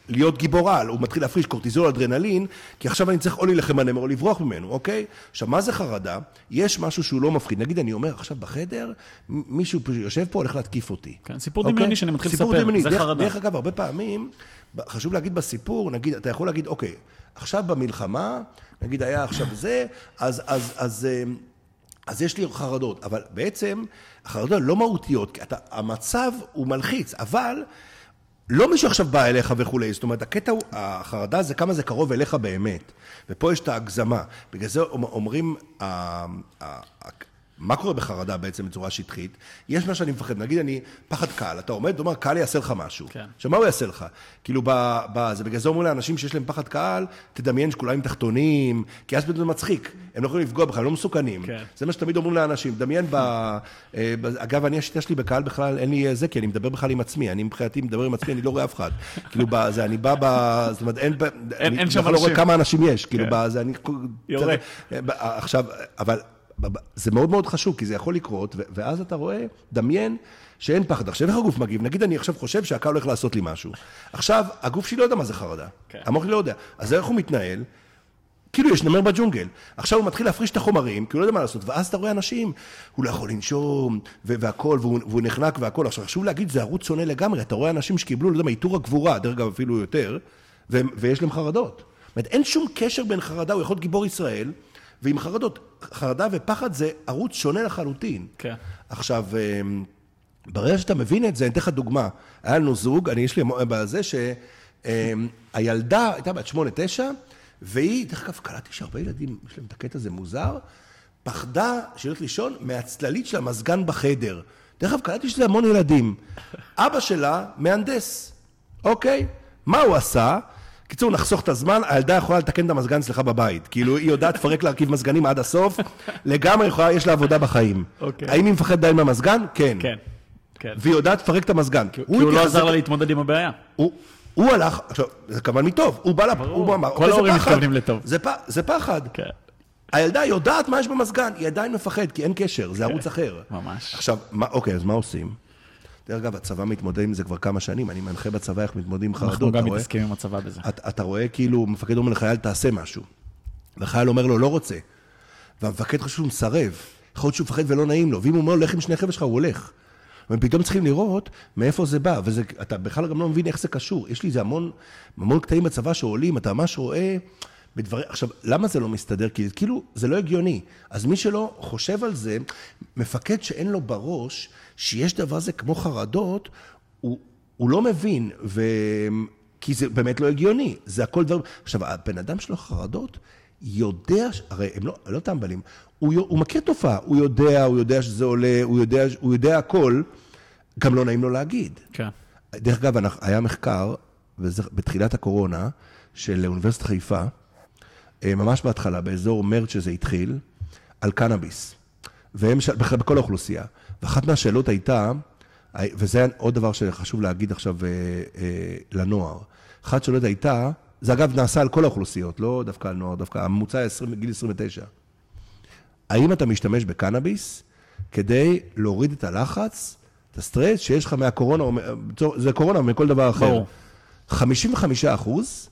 Speaker 2: להיות גיבור על, הוא מתחיל להפריש קורטיזול, אדרנלין, כי עכשיו אני צריך או להילחם בנמר או לברוח ממנו, אוקיי? עכשיו, מה זה חרדה? יש משהו שהוא לא מפחיד. נגיד, אני אומר, עכשיו בחדר, מישהו יושב פה, הולך להתקיף אותי.
Speaker 1: כן, סיפור
Speaker 2: אוקיי?
Speaker 1: דמיוני שאני מתחיל לספר,
Speaker 2: דמיוני.
Speaker 1: זה
Speaker 2: דרך-
Speaker 1: חרדה.
Speaker 2: דרך אגב, הרבה פעמים, חשוב להגיד בסיפור, נגיד, אתה יכול להגיד, אוקיי, עכשיו במלחמה, נגיד היה עכשיו זה, אז, אז, אז, אה, אז יש לי חרדות, אבל בעצם החרדות לא מהותיות, כי אתה, המצב הוא מלחיץ, אבל לא מישהו עכשיו בא אליך וכולי, זאת אומרת, הקטע הוא, החרדה זה כמה זה קרוב אליך באמת, ופה יש את ההגזמה. בגלל זה אומרים, ה- מה קורה בחרדה בעצם בצורה שטחית? יש מה שאני מפחד, נגיד אני, פחד קל, אתה עומד, אומר, קל יעשה לך משהו.
Speaker 1: כן.
Speaker 2: עכשיו, מה הוא יעשה לך? כאילו, ב, ב, זה בגלל זה אומרים לאנשים שיש להם פחד קל, תדמיין שכולם עם תחתונים, כי אז זה מצחיק, הם לא יכולים לפגוע בך, הם לא מסוכנים.
Speaker 1: כן.
Speaker 2: זה מה שתמיד אומרים לאנשים, דמיין ב... אה, ב... אגב, אני, השיטה שלי בקהל בכלל, אין לי אה, זה, כי אני מדבר בכלל עם עצמי, אני מבחינתי מדבר עם עצמי, אני לא רואה אף אחד. (laughs) כאילו, בזה, אני בא ב... זאת אומרת, אין... ב- אני
Speaker 1: אין שם
Speaker 2: בכלל לא רואה
Speaker 1: אנשים.
Speaker 2: כמה אנשים יש, כאילו,
Speaker 1: כן.
Speaker 2: בזה, אני...
Speaker 1: יורה.
Speaker 2: ב- עכשיו, אבל ב- זה מאוד מאוד חשוב, כי זה יכול לקרות, ואז אתה רואה, דמיין שאין פחד. עכשיו, איך הגוף מגיב? נגיד אני עכשיו חושב שהקהל הולך לעשות לי משהו. עכשיו, הגוף שלי לא יודע מה זה חרדה.
Speaker 1: כן.
Speaker 2: המוח שלי לא יודע. אז איך הוא מתנהל? כאילו יש נמר בג'ונגל. עכשיו הוא מתחיל להפריש את החומרים, כי הוא לא יודע מה לעשות, ואז אתה רואה אנשים, הוא לא יכול לנשום, ו- והכל, והוא, והוא נחנק והכל. עכשיו, חשוב להגיד, זה ערוץ שונה לגמרי. אתה רואה אנשים שקיבלו, לא יודע מה, עיטור הגבורה, דרך אגב אפילו יותר, והם, ויש להם חרדות. זאת אומרת, אין שום קשר בין חרדה, הוא יכול להיות גיבור ישראל, ועם חרדות. חרדה ופחד זה ערוץ שונה לחלוטין.
Speaker 1: כן.
Speaker 2: עכשיו, אמ, ברגע שאתה מבין את זה, אני אתן לך דוגמה. היה לנו זוג, אני, יש לי בזה, שהילדה הייתה בת שמונה, תשע, והיא, דרך אגב, קלטתי שהרבה ילדים, יש להם את הקטע הזה מוזר, פחדה, שהולכת לישון, מהצללית של המזגן בחדר. דרך אגב, קלטתי שזה המון ילדים. אבא שלה מהנדס, אוקיי? מה הוא עשה? קיצור, נחסוך את הזמן, הילדה יכולה לתקן את המזגן אצלך בבית. כאילו, היא יודעת לפרק להרכיב מזגנים עד הסוף, לגמרי יכולה, יש לה עבודה בחיים.
Speaker 1: אוקיי.
Speaker 2: האם היא מפחדת די מהמזגן? כן.
Speaker 1: כן, כן.
Speaker 2: והיא יודעת לפרק את המזגן.
Speaker 1: כי הוא לא
Speaker 2: התייחס-
Speaker 1: עזר לה להתמודד עם הבעיה.
Speaker 2: הוא, הוא הלך, עכשיו, זה כמובן מטוב, הוא בא לפ... הוא אמר,
Speaker 1: כל
Speaker 2: "אוקיי,
Speaker 1: ההורים
Speaker 2: פחד."
Speaker 1: מתכוונים לטוב.
Speaker 2: זה, פ... זה פחד.
Speaker 1: כן.
Speaker 2: הילדה יודעת מה יש במזגן, היא עדיין מפחד, כי אין קשר, זה ערוץ אחר.
Speaker 1: ממש.
Speaker 2: עכשיו, מה, אוקיי, אז מה עושים? דרך אגב, הצבא מתמודד עם זה כבר כמה שנים, אני מנחה בצבא איך מתמודדים עם חרדות,
Speaker 1: אנחנו גם? מתעסקים עם הצבא בזה.
Speaker 2: אתה, אתה רואה כאילו, מפקד אומר לחייל, תעשה משהו. והחייל אומר לו, לא רוצה. והמפקד חושב שהוא מסרב. יכול להיות שהוא מפחד ולא נעים לו, ואם הוא אומר לך עם שני חבר'ה שלך, הוא הולך. ופתאום צריכים לראות מאיפה זה בא, ואתה בכלל גם לא מבין איך זה קשור. יש לי איזה המון, המון קטעים בצבא שעולים, אתה ממש רואה בדברים... עכשיו, למה זה לא מסתדר? כי כאילו, זה לא הגיוני. אז מי שלא חושב על זה, מפקד שאין לו בראש שיש דבר זה כמו חרדות, הוא, הוא לא מבין, ו... כי זה באמת לא הגיוני, זה הכל דבר... עכשיו, הבן אדם שלו חרדות, יודע, הרי הם לא, לא טמבלים, הוא, הוא מכיר תופעה, הוא יודע, הוא יודע שזה עולה, הוא יודע, הוא יודע הכל, גם לא נעים לו להגיד.
Speaker 1: כן.
Speaker 2: דרך אגב, היה מחקר, וזה בתחילת הקורונה, של אוניברסיטת חיפה, אה, ממש בהתחלה, באזור מרץ שזה התחיל, על קנאביס. והם. בכלל בכל האוכלוסייה. ואחת מהשאלות הייתה, וזה עוד דבר שחשוב להגיד עכשיו אה, אה, לנוער, אחת השאלות הייתה, זה אגב נעשה על כל האוכלוסיות, לא דווקא על נוער, דווקא הממוצע היה 20, גיל 29. האם אתה משתמש בקנאביס כדי להוריד את הלחץ, את הסטרס שיש לך מהקורונה, זה קורונה מכל דבר אחר?
Speaker 1: ברור.
Speaker 2: 55 אחוז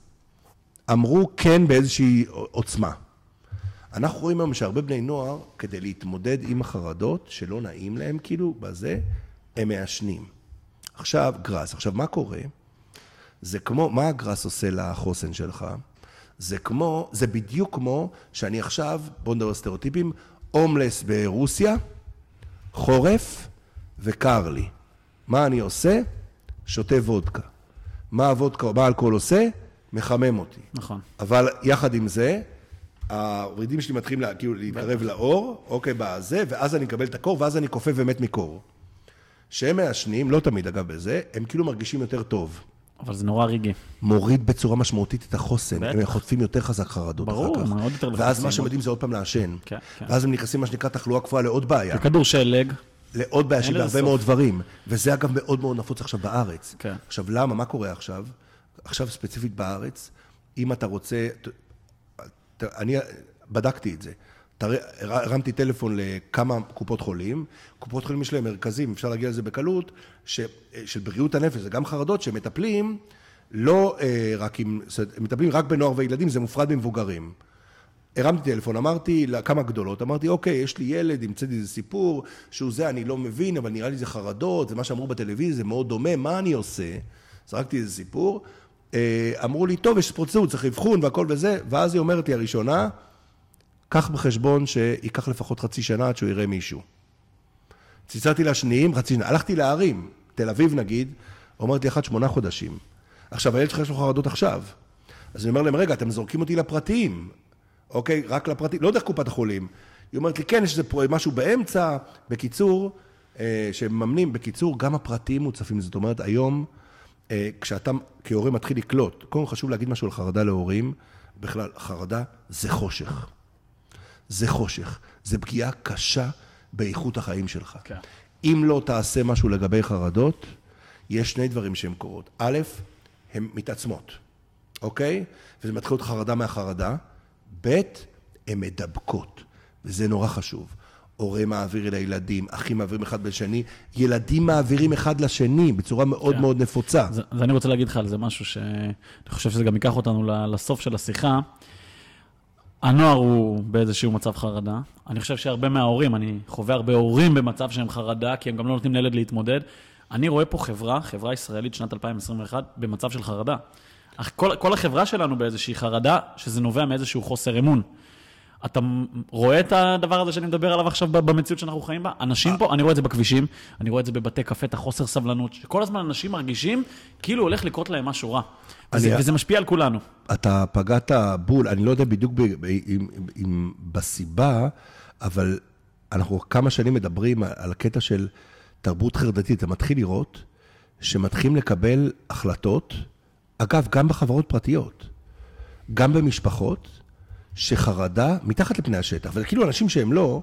Speaker 2: אמרו כן באיזושהי עוצמה. אנחנו רואים היום שהרבה בני נוער, כדי להתמודד עם החרדות שלא נעים להם, כאילו, בזה, הם מעשנים. עכשיו, גראס. עכשיו, מה קורה? זה כמו, מה הגראס עושה לחוסן שלך? זה כמו, זה בדיוק כמו שאני עכשיו, בואו נדבר על סטריאוטיפים, הומלס ברוסיה, חורף וקר לי. מה אני עושה? שותה וודקה. מה הוודקה, מה האלכוהול עושה? מחמם אותי.
Speaker 1: נכון.
Speaker 2: אבל יחד עם זה, הוורידים שלי מתחילים לה, כאילו להתקרב לאור, אוקיי, בזה, ואז אני מקבל את הקור, ואז אני כופף ומת מקור. כשהם מעשנים, לא תמיד אגב בזה, הם כאילו מרגישים יותר טוב.
Speaker 1: אבל זה נורא רגעי.
Speaker 2: מוריד בצורה משמעותית את החוסן.
Speaker 1: בטח.
Speaker 2: הם חוטפים יותר חזק חרדות
Speaker 1: ברור,
Speaker 2: אחר כך.
Speaker 1: מאוד יותר
Speaker 2: ואז
Speaker 1: לחוצים.
Speaker 2: מה שמדהים זה עוד פעם לעשן.
Speaker 1: כן, כן.
Speaker 2: ואז הם נכנסים, מה שנקרא, תחלואה כפויה לעוד בעיה.
Speaker 1: וכדור שלג,
Speaker 2: לעוד בעיה בהרבה
Speaker 1: סוף.
Speaker 2: מאוד דברים. וזה אגב מאוד מאוד נפוץ עכשיו בארץ.
Speaker 1: כן.
Speaker 2: עכשיו, למה? מה קורה עכשיו? עכשיו ספציפית בארץ, אם אתה רוצה... אני בדקתי את זה. הרמתי טלפון לכמה קופות חולים, קופות חולים יש להם מרכזים, אפשר להגיע לזה בקלות, ש, של בריאות הנפש, זה גם חרדות שמטפלים לא אה, רק עם, זאת מטפלים רק בנוער וילדים, זה מופרד במבוגרים. הרמתי טלפון, אמרתי לכמה גדולות, אמרתי, אוקיי, יש לי ילד, המצאתי איזה סיפור, שהוא זה, אני לא מבין, אבל נראה לי זה חרדות, זה מה שאמרו בטלוויזיה, זה מאוד דומה, מה אני עושה? זרקתי איזה סיפור, אמרו לי, טוב, יש פרוצדור, צריך אבחון והכל וזה, ואז היא אומרת לי, הראשונה, קח בחשבון שייקח לפחות חצי שנה עד שהוא יראה מישהו. צלצלתי לשניים, חצי שנה, הלכתי לערים, תל אביב נגיד, אומרת לי אחת שמונה חודשים. עכשיו, הילד שלך יש לו חרדות עכשיו. אז אני אומר להם, רגע, אתם זורקים אותי לפרטיים, אוקיי? רק לפרטיים, לא דרך קופת החולים. היא אומרת לי, כן, יש איזה משהו באמצע. בקיצור, אה, שמממנים, בקיצור, גם הפרטיים מוצפים. זאת אומרת, היום, אה, כשאתה כהורה מתחיל לקלוט, קודם חשוב להגיד משהו על חרדה להורים, בכלל, חרדה זה חושך. זה חושך. זה פגיעה קשה באיכות החיים שלך.
Speaker 1: כן.
Speaker 2: אם לא תעשה משהו לגבי חרדות, יש שני דברים שהן קורות. א', הן מתעצמות, אוקיי? וזה מתחיל להיות חרדה מהחרדה. ב', הן מדבקות, וזה נורא חשוב. הורה מעביר אל הילדים, אחים מעבירים אחד לשני, ילדים מעבירים אחד לשני בצורה מאוד
Speaker 1: כן.
Speaker 2: מאוד נפוצה.
Speaker 1: אז, אז אני רוצה להגיד לך על זה משהו שאני חושב שזה גם ייקח אותנו לסוף של השיחה. הנוער הוא באיזשהו מצב חרדה. אני חושב שהרבה מההורים, אני חווה הרבה הורים במצב שהם חרדה, כי הם גם לא נותנים לילד להתמודד. אני רואה פה חברה, חברה ישראלית שנת 2021, במצב של חרדה. אך כל, כל החברה שלנו באיזושהי חרדה, שזה נובע מאיזשהו חוסר אמון. אתה רואה את הדבר הזה שאני מדבר עליו עכשיו במציאות שאנחנו חיים בה? אנשים פה, אני רואה את זה בכבישים, אני רואה את זה בבתי קפה, את החוסר סבלנות, שכל הזמן אנשים מרגישים כאילו הולך לקרות להם משהו רע. וזה,
Speaker 2: אני-
Speaker 1: וזה משפיע על כולנו.
Speaker 2: אתה פגעת בול, אני לא יודע בדיוק ב, ב, עם, עם, בסיבה, אבל אנחנו כמה שנים מדברים על, על הקטע של תרבות חרדתית. אתה מתחיל לראות שמתחילים לקבל החלטות, אגב, גם בחברות פרטיות, גם במשפחות, שחרדה מתחת לפני השטח, וכאילו אנשים שהם לא,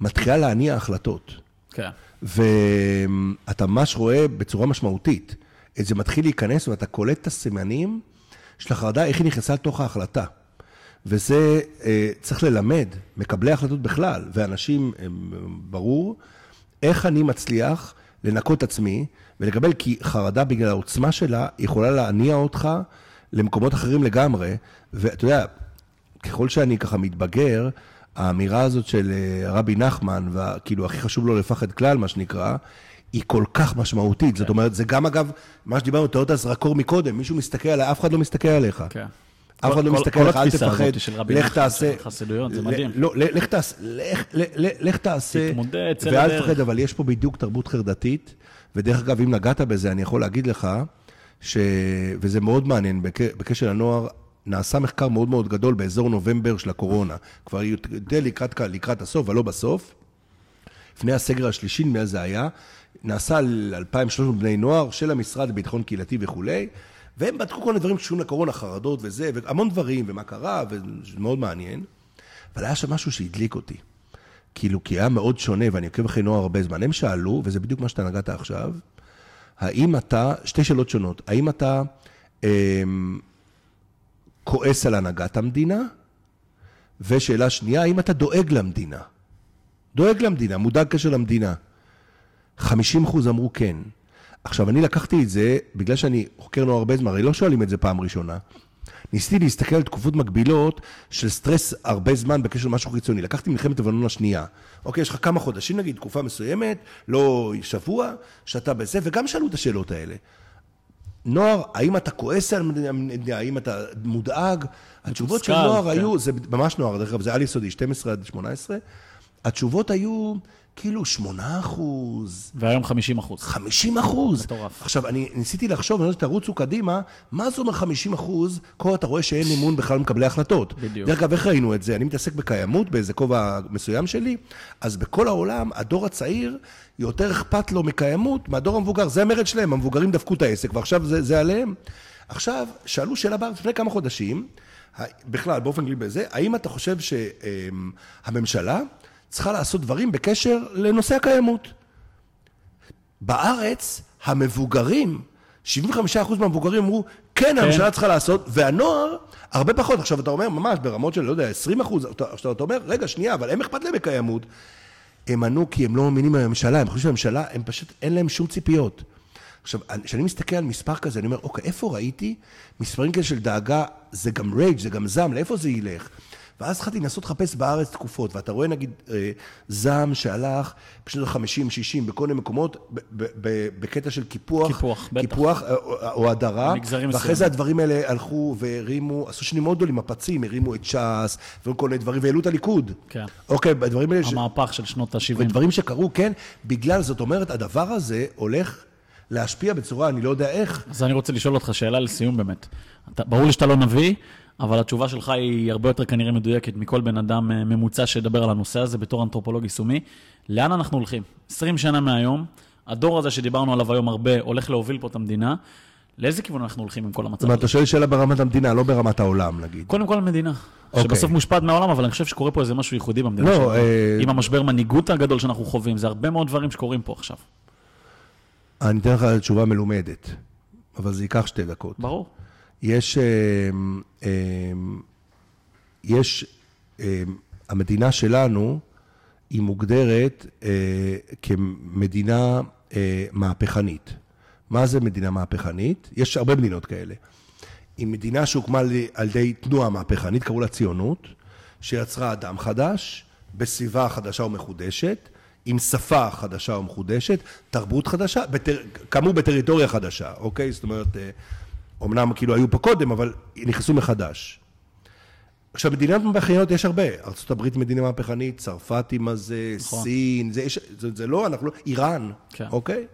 Speaker 2: מתחילה להניע החלטות.
Speaker 1: כן.
Speaker 2: ואתה ממש רואה בצורה משמעותית, את זה מתחיל להיכנס ואתה קולט את הסימנים של החרדה, איך היא נכנסה לתוך ההחלטה. וזה אה, צריך ללמד מקבלי החלטות בכלל, ואנשים, אה, ברור, איך אני מצליח לנקות עצמי ולקבל, כי חרדה בגלל העוצמה שלה יכולה להניע אותך למקומות אחרים לגמרי. ואתה יודע, ככל שאני ככה מתבגר, האמירה הזאת של אה, רבי נחמן, וכאילו הכי חשוב לא לפחד כלל, מה שנקרא, היא כל כך משמעותית. זאת אומרת, זה גם אגב, מה שדיברנו, תיאוריות הזרקור מקודם, מישהו מסתכל עליי, אף אחד לא מסתכל עליך.
Speaker 1: כן.
Speaker 2: אף אחד לא
Speaker 1: כל-
Speaker 2: מסתכל
Speaker 1: כל
Speaker 2: עליך, אל תפחד, לך תעשה...
Speaker 1: חסידויות, זה מדהים.
Speaker 2: לא, לך תעשה, לך- תעשה,
Speaker 1: תתמודד, צא
Speaker 2: ואל. תפחד, אבל יש פה בדיוק תרבות חרדתית, ודרך אגב, אם נגעת בזה, אני יכול להגיד לך, ש... וזה מאוד מעניין, בק- בקשר לנוער, נעשה מחקר מאוד מאוד גדול באזור נובמבר של הקורונה, כבר די לקראת, לקראת הסוף, אבל לא בסוף, לפני הסגר השלישי, נדמה זה היה, נעשה על 2,300 בני נוער של המשרד לביטחון קהילתי וכולי, והם בדקו כל מיני דברים שקשורים לקורונה, חרדות וזה, והמון דברים, ומה קרה, וזה מאוד מעניין. אבל היה שם משהו שהדליק אותי. כאילו, כי היה מאוד שונה, ואני עוקב אחרי נוער הרבה זמן. הם שאלו, וזה בדיוק מה שאתה נגעת עכשיו, האם אתה, שתי שאלות שונות, האם אתה אה, כועס על הנהגת המדינה? ושאלה שנייה, האם אתה דואג למדינה? דואג למדינה, מודאג קשר למדינה. 50 אחוז אמרו כן. עכשיו, אני לקחתי את זה, בגלל שאני חוקר נוער הרבה זמן, הרי לא שואלים את זה פעם ראשונה. ניסיתי להסתכל על תקופות מקבילות של סטרס הרבה זמן בקשר למשהו חיצוני. לקחתי מלחמת לבנון השנייה. אוקיי, יש לך כמה חודשים נגיד, תקופה מסוימת, לא שבוע, שאתה בזה, וגם שאלו את השאלות האלה. נוער, האם אתה כועס על המדינה, האם אתה מודאג? התשובות של נוער
Speaker 1: כן.
Speaker 2: היו, זה ממש נוער, דרך אגב, זה על יסודי, 12 עד 18, התשובות היו כאילו 8 אחוז,
Speaker 1: והיום 50 אחוז.
Speaker 2: 50 אחוז.
Speaker 1: מטורף.
Speaker 2: עכשיו, אני ניסיתי לחשוב, אני רוצה שתרוצו קדימה, מה זה אומר 50 אחוז, כל אתה רואה שאין אמון בכלל במקבלי החלטות.
Speaker 1: בדיוק.
Speaker 2: דרך אגב, איך ראינו את זה? אני מתעסק בקיימות, באיזה כובע מסוים שלי, אז בכל העולם, הדור הצעיר, יותר אכפת לו מקיימות מהדור המבוגר. זה המרד שלהם, המבוגרים דפקו את העסק, ועכשיו זה, זה עליהם. עכשיו, שאלו שאלה בארץ לפני כמה חודשים, בכלל, באופן כללי בזה, האם אתה חושב שהממשלה צריכה לעשות דברים בקשר לנושא הקיימות? בארץ, המבוגרים, 75% מהמבוגרים אמרו, כן, הממשלה צריכה לעשות, והנוער, הרבה פחות. עכשיו, אתה אומר, ממש ברמות של, לא יודע, 20 אחוז, עכשיו אתה אומר, רגע, שנייה, אבל הם אכפת להם מקיימות. הם ענו כי הם לא מאמינים בממשלה, הם חושבים שהממשלה, הם פשוט, אין להם שום ציפיות. עכשיו, כשאני מסתכל על מספר כזה, אני אומר, אוקיי, איפה ראיתי מספרים כאלה של דאגה, זה גם רייג', זה גם זעם, לאיפה זה ילך? ואז התחלתי לנסות לחפש בארץ תקופות, ואתה רואה נגיד אה, זעם שהלך בשנות ה-50-60 בכל מיני מקומות, בקטע של קיפוח,
Speaker 1: קיפוח.
Speaker 2: קיפוח אה, או- או הדרה, ואחרי. זה הדברים האלה הלכו והרימו, עשו שנים מאוד גדולים, מפצים, הרימו את ש"ס, וכל מיני דברים, והעלו את הליכוד.
Speaker 1: כן.
Speaker 2: אוקיי, בדברים האלה... ש-
Speaker 1: המהפך של שנות ה-70.
Speaker 2: ודברים שקרו, כן, בגלל, זאת אומרת, הדבר הזה הולך להשפיע בצורה, אני לא יודע איך.
Speaker 1: אז אני רוצה לשאול אותך שאלה לסיום באמת. אתה, ברור לי שאתה לא נביא, אבל התשובה שלך היא הרבה יותר כנראה מדויקת מכל בן אדם אה, ממוצע שידבר על הנושא הזה בתור אנתרופולוג יישומי. לאן אנחנו הולכים? 20 שנה מהיום, הדור הזה שדיברנו עליו היום הרבה, הולך להוביל פה את המדינה. לאיזה כיוון אנחנו הולכים עם כל
Speaker 2: זאת
Speaker 1: המצב
Speaker 2: אומרת,
Speaker 1: הזה?
Speaker 2: אתה שואל שאלה ברמת המדינה, לא ברמת העולם, נגיד.
Speaker 1: קודם כל המדינה,
Speaker 2: אוקיי.
Speaker 1: שבסוף מושפעת מהעולם, אבל אני חושב שקורה פה איזה משהו ייחודי במדינה
Speaker 2: לא,
Speaker 1: שלנו.
Speaker 2: אה,
Speaker 1: עם המשבר מנהיגות הגדול שאנחנו חווים, זה הרבה מאוד דברים שקורים פה עכשיו.
Speaker 2: אני אתן לך תשובה מלומדת, אבל זה ייקח שתי דקות.
Speaker 1: ברור.
Speaker 2: יש, אה, אה, יש, אה, המדינה שלנו היא מוגדרת כמדינה מהפכנית. מה זה מדינה מהפכנית? יש הרבה מדינות כאלה. היא מדינה שהוקמה על ידי תנועה מהפכנית, קראו לה ציונות, שיצרה אדם חדש, בסביבה חדשה ומחודשת, עם שפה חדשה ומחודשת, תרבות חדשה, בטר... כאמור בטריטוריה חדשה, אוקיי? זאת אומרת, אומנם כאילו היו פה קודם, אבל נכנסו מחדש. עכשיו, מדינות מהפכניות יש הרבה. ארה"ב מדינה מהפכנית, צרפת עם הזה,
Speaker 1: נכון.
Speaker 2: סין, זה, יש, זה, זה לא, אנחנו לא, איראן,
Speaker 1: כן.
Speaker 2: אוקיי?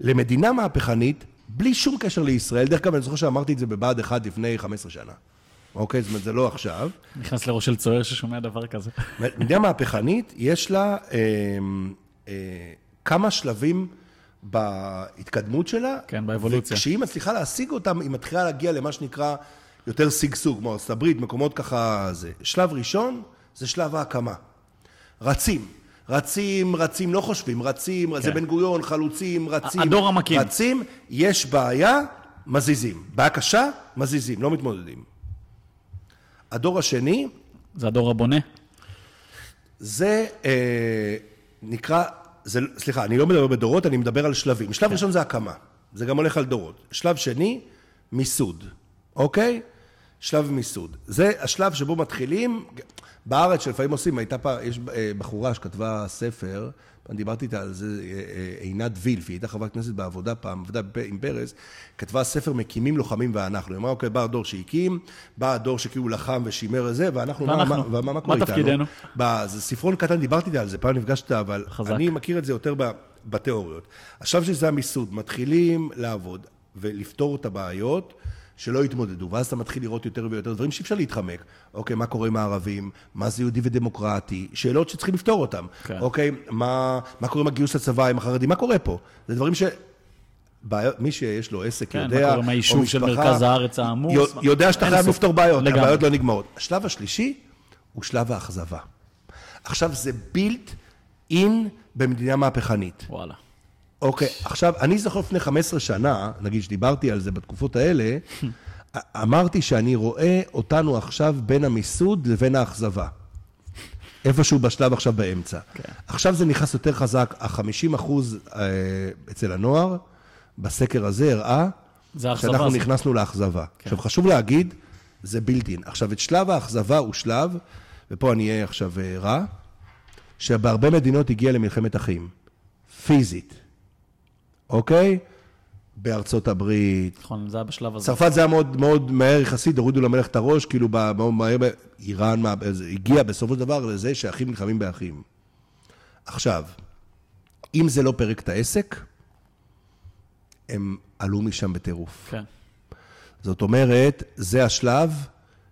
Speaker 2: למדינה מהפכנית, בלי שום קשר לישראל, דרך אגב, אני זוכר שאמרתי את זה בבה"ד 1 לפני 15 שנה. אוקיי? זאת אומרת, זה לא עכשיו.
Speaker 1: נכנס לראש של צוער ששומע דבר כזה.
Speaker 2: מדינה מהפכנית, יש לה אה, אה, כמה שלבים בהתקדמות שלה.
Speaker 1: כן, באבולוציה.
Speaker 2: וכשהיא מצליחה להשיג אותם, היא מתחילה להגיע למה שנקרא יותר שגשוג, כמו ארצות הברית, מקומות ככה זה. שלב ראשון זה שלב ההקמה. רצים. רצים, רצים, לא חושבים, רצים, זה בן גוריון, חלוצים, רצים.
Speaker 1: הדור המקים.
Speaker 2: רצים, יש בעיה, מזיזים. בעיה קשה, מזיזים, לא מתמודדים. הדור השני,
Speaker 1: זה הדור הבונה.
Speaker 2: זה אה, נקרא, זה, סליחה, אני לא מדבר בדורות, אני מדבר על שלבים. שלב ראשון זה הקמה, זה גם הולך על דורות. שלב שני, מיסוד, אוקיי? שלב מיסוד. זה השלב שבו מתחילים, בארץ שלפעמים עושים, הייתה פעם, יש אה, בחורה שכתבה ספר, פעם דיברתי איתה על זה, אה, אה, עינת וילף, היא הייתה חברת כנסת בעבודה פעם, עבודה בפ- עם פרס, כתבה ספר מקימים לוחמים ואנחנו. היא אמרה, אוקיי, בא הדור שהקים, בא הדור שכאילו לחם ושימר את זה, ואנחנו, מה-
Speaker 1: ואנחנו?
Speaker 2: מה- מה
Speaker 1: מה
Speaker 2: קורה איתנו?
Speaker 1: תפקידנו?
Speaker 2: ב- זה ספרון קטן, דיברתי איתה על זה, פעם נפגשת, אבל
Speaker 1: חזק.
Speaker 2: אני מכיר את זה יותר בתיאוריות. עכשיו שזה המיסוד, מתחילים לעבוד ולפתור את הבעיות שלא יתמודדו, ואז אתה מתחיל לראות יותר ויותר דברים שאי אפשר להתחמק. אוקיי, מה קורה עם הערבים? מה זה יהודי ודמוקרטי? שאלות שצריכים לפתור אותן.
Speaker 1: כן.
Speaker 2: אוקיי, מה, מה קורה עם הגיוס לצבא, עם החרדים? מה קורה פה? זה דברים ש... בעיות, מי שיש לו עסק
Speaker 1: כן,
Speaker 2: יודע,
Speaker 1: מה קורה עם
Speaker 2: או
Speaker 1: היישוב של
Speaker 2: משפחה,
Speaker 1: מרכז הארץ העמוס?
Speaker 2: יודע- יודע שאתה חייב. לפתור בעיות,
Speaker 1: לגמרי.
Speaker 2: הבעיות לא נגמרות. השלב השלישי הוא שלב האכזבה. עכשיו, זה בילט אין במדינה מהפכנית.
Speaker 1: וואלה.
Speaker 2: אוקיי, עכשיו, אני זוכר לפני 15 שנה, נגיד שדיברתי על זה בתקופות האלה, אמרתי שאני רואה אותנו עכשיו בין המיסוד לבין האכזבה. איפשהו בשלב עכשיו באמצע.
Speaker 1: כן.
Speaker 2: עכשיו זה נכנס יותר חזק, ה-50 אחוז אה, אצל הנוער, בסקר הזה הראה,
Speaker 1: זה
Speaker 2: שאנחנו
Speaker 1: הזאת.
Speaker 2: נכנסנו לאכזבה. עכשיו, חשוב להגיד, זה בילטין. עכשיו, את שלב האכזבה הוא שלב, ופה אני אהיה עכשיו אה, רע, שבהרבה מדינות הגיע למלחמת אחים. פיזית. אוקיי? בארצות הברית.
Speaker 1: נכון, זה היה בשלב הזה.
Speaker 2: צרפת זה היה מאוד, מאוד מהר יחסית, הורידו למלך את הראש, כאילו ב- מאוד מהר, ב- איראן מה- זה הגיע בסופו של דבר לזה שאחים נלחמים באחים. עכשיו, אם זה לא פירק את העסק, הם עלו משם בטירוף.
Speaker 1: כן.
Speaker 2: זאת אומרת, זה השלב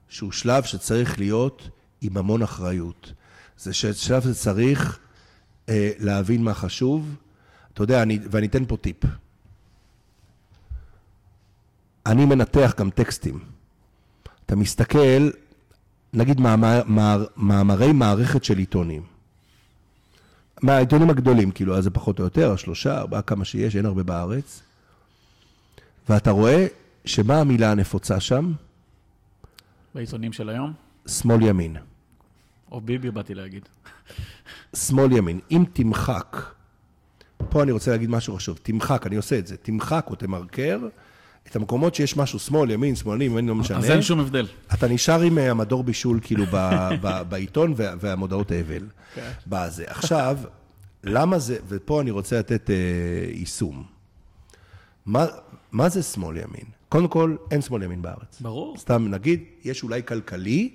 Speaker 2: שהוא שלב שצריך להיות עם המון אחריות. זה שלב שצריך אה, להבין מה חשוב. אתה יודע, אני, ואני אתן פה טיפ. אני מנתח גם טקסטים. אתה מסתכל, נגיד מאמר, מאמר, מאמרי מערכת של עיתונים. מהעיתונים הגדולים, כאילו, אז זה פחות או יותר, השלושה, ארבעה, כמה שיש, אין הרבה בארץ. ואתה רואה שמה המילה הנפוצה שם?
Speaker 1: בעיתונים של היום,
Speaker 2: שמאל ימין.
Speaker 1: או ביבי באתי להגיד.
Speaker 2: שמאל ימין. אם תמחק, פה אני רוצה להגיד משהו חשוב, תמחק, אני עושה את זה, תמחק או תמרקר את המקומות שיש משהו שמאל, ימין, שמאלני, ימין, לא משנה.
Speaker 1: אז אין שום הבדל.
Speaker 2: אתה נשאר עם אה, המדור בישול כאילו ב, ב, בעיתון וה, והמודעות אבל.
Speaker 1: כן.
Speaker 2: בזה. עכשיו, למה זה, ופה אני רוצה לתת אה, יישום. מה, מה זה שמאל ימין? קודם כל, אין שמאל ימין בארץ.
Speaker 1: ברור,
Speaker 2: סתם נגיד, יש אולי כלכלי,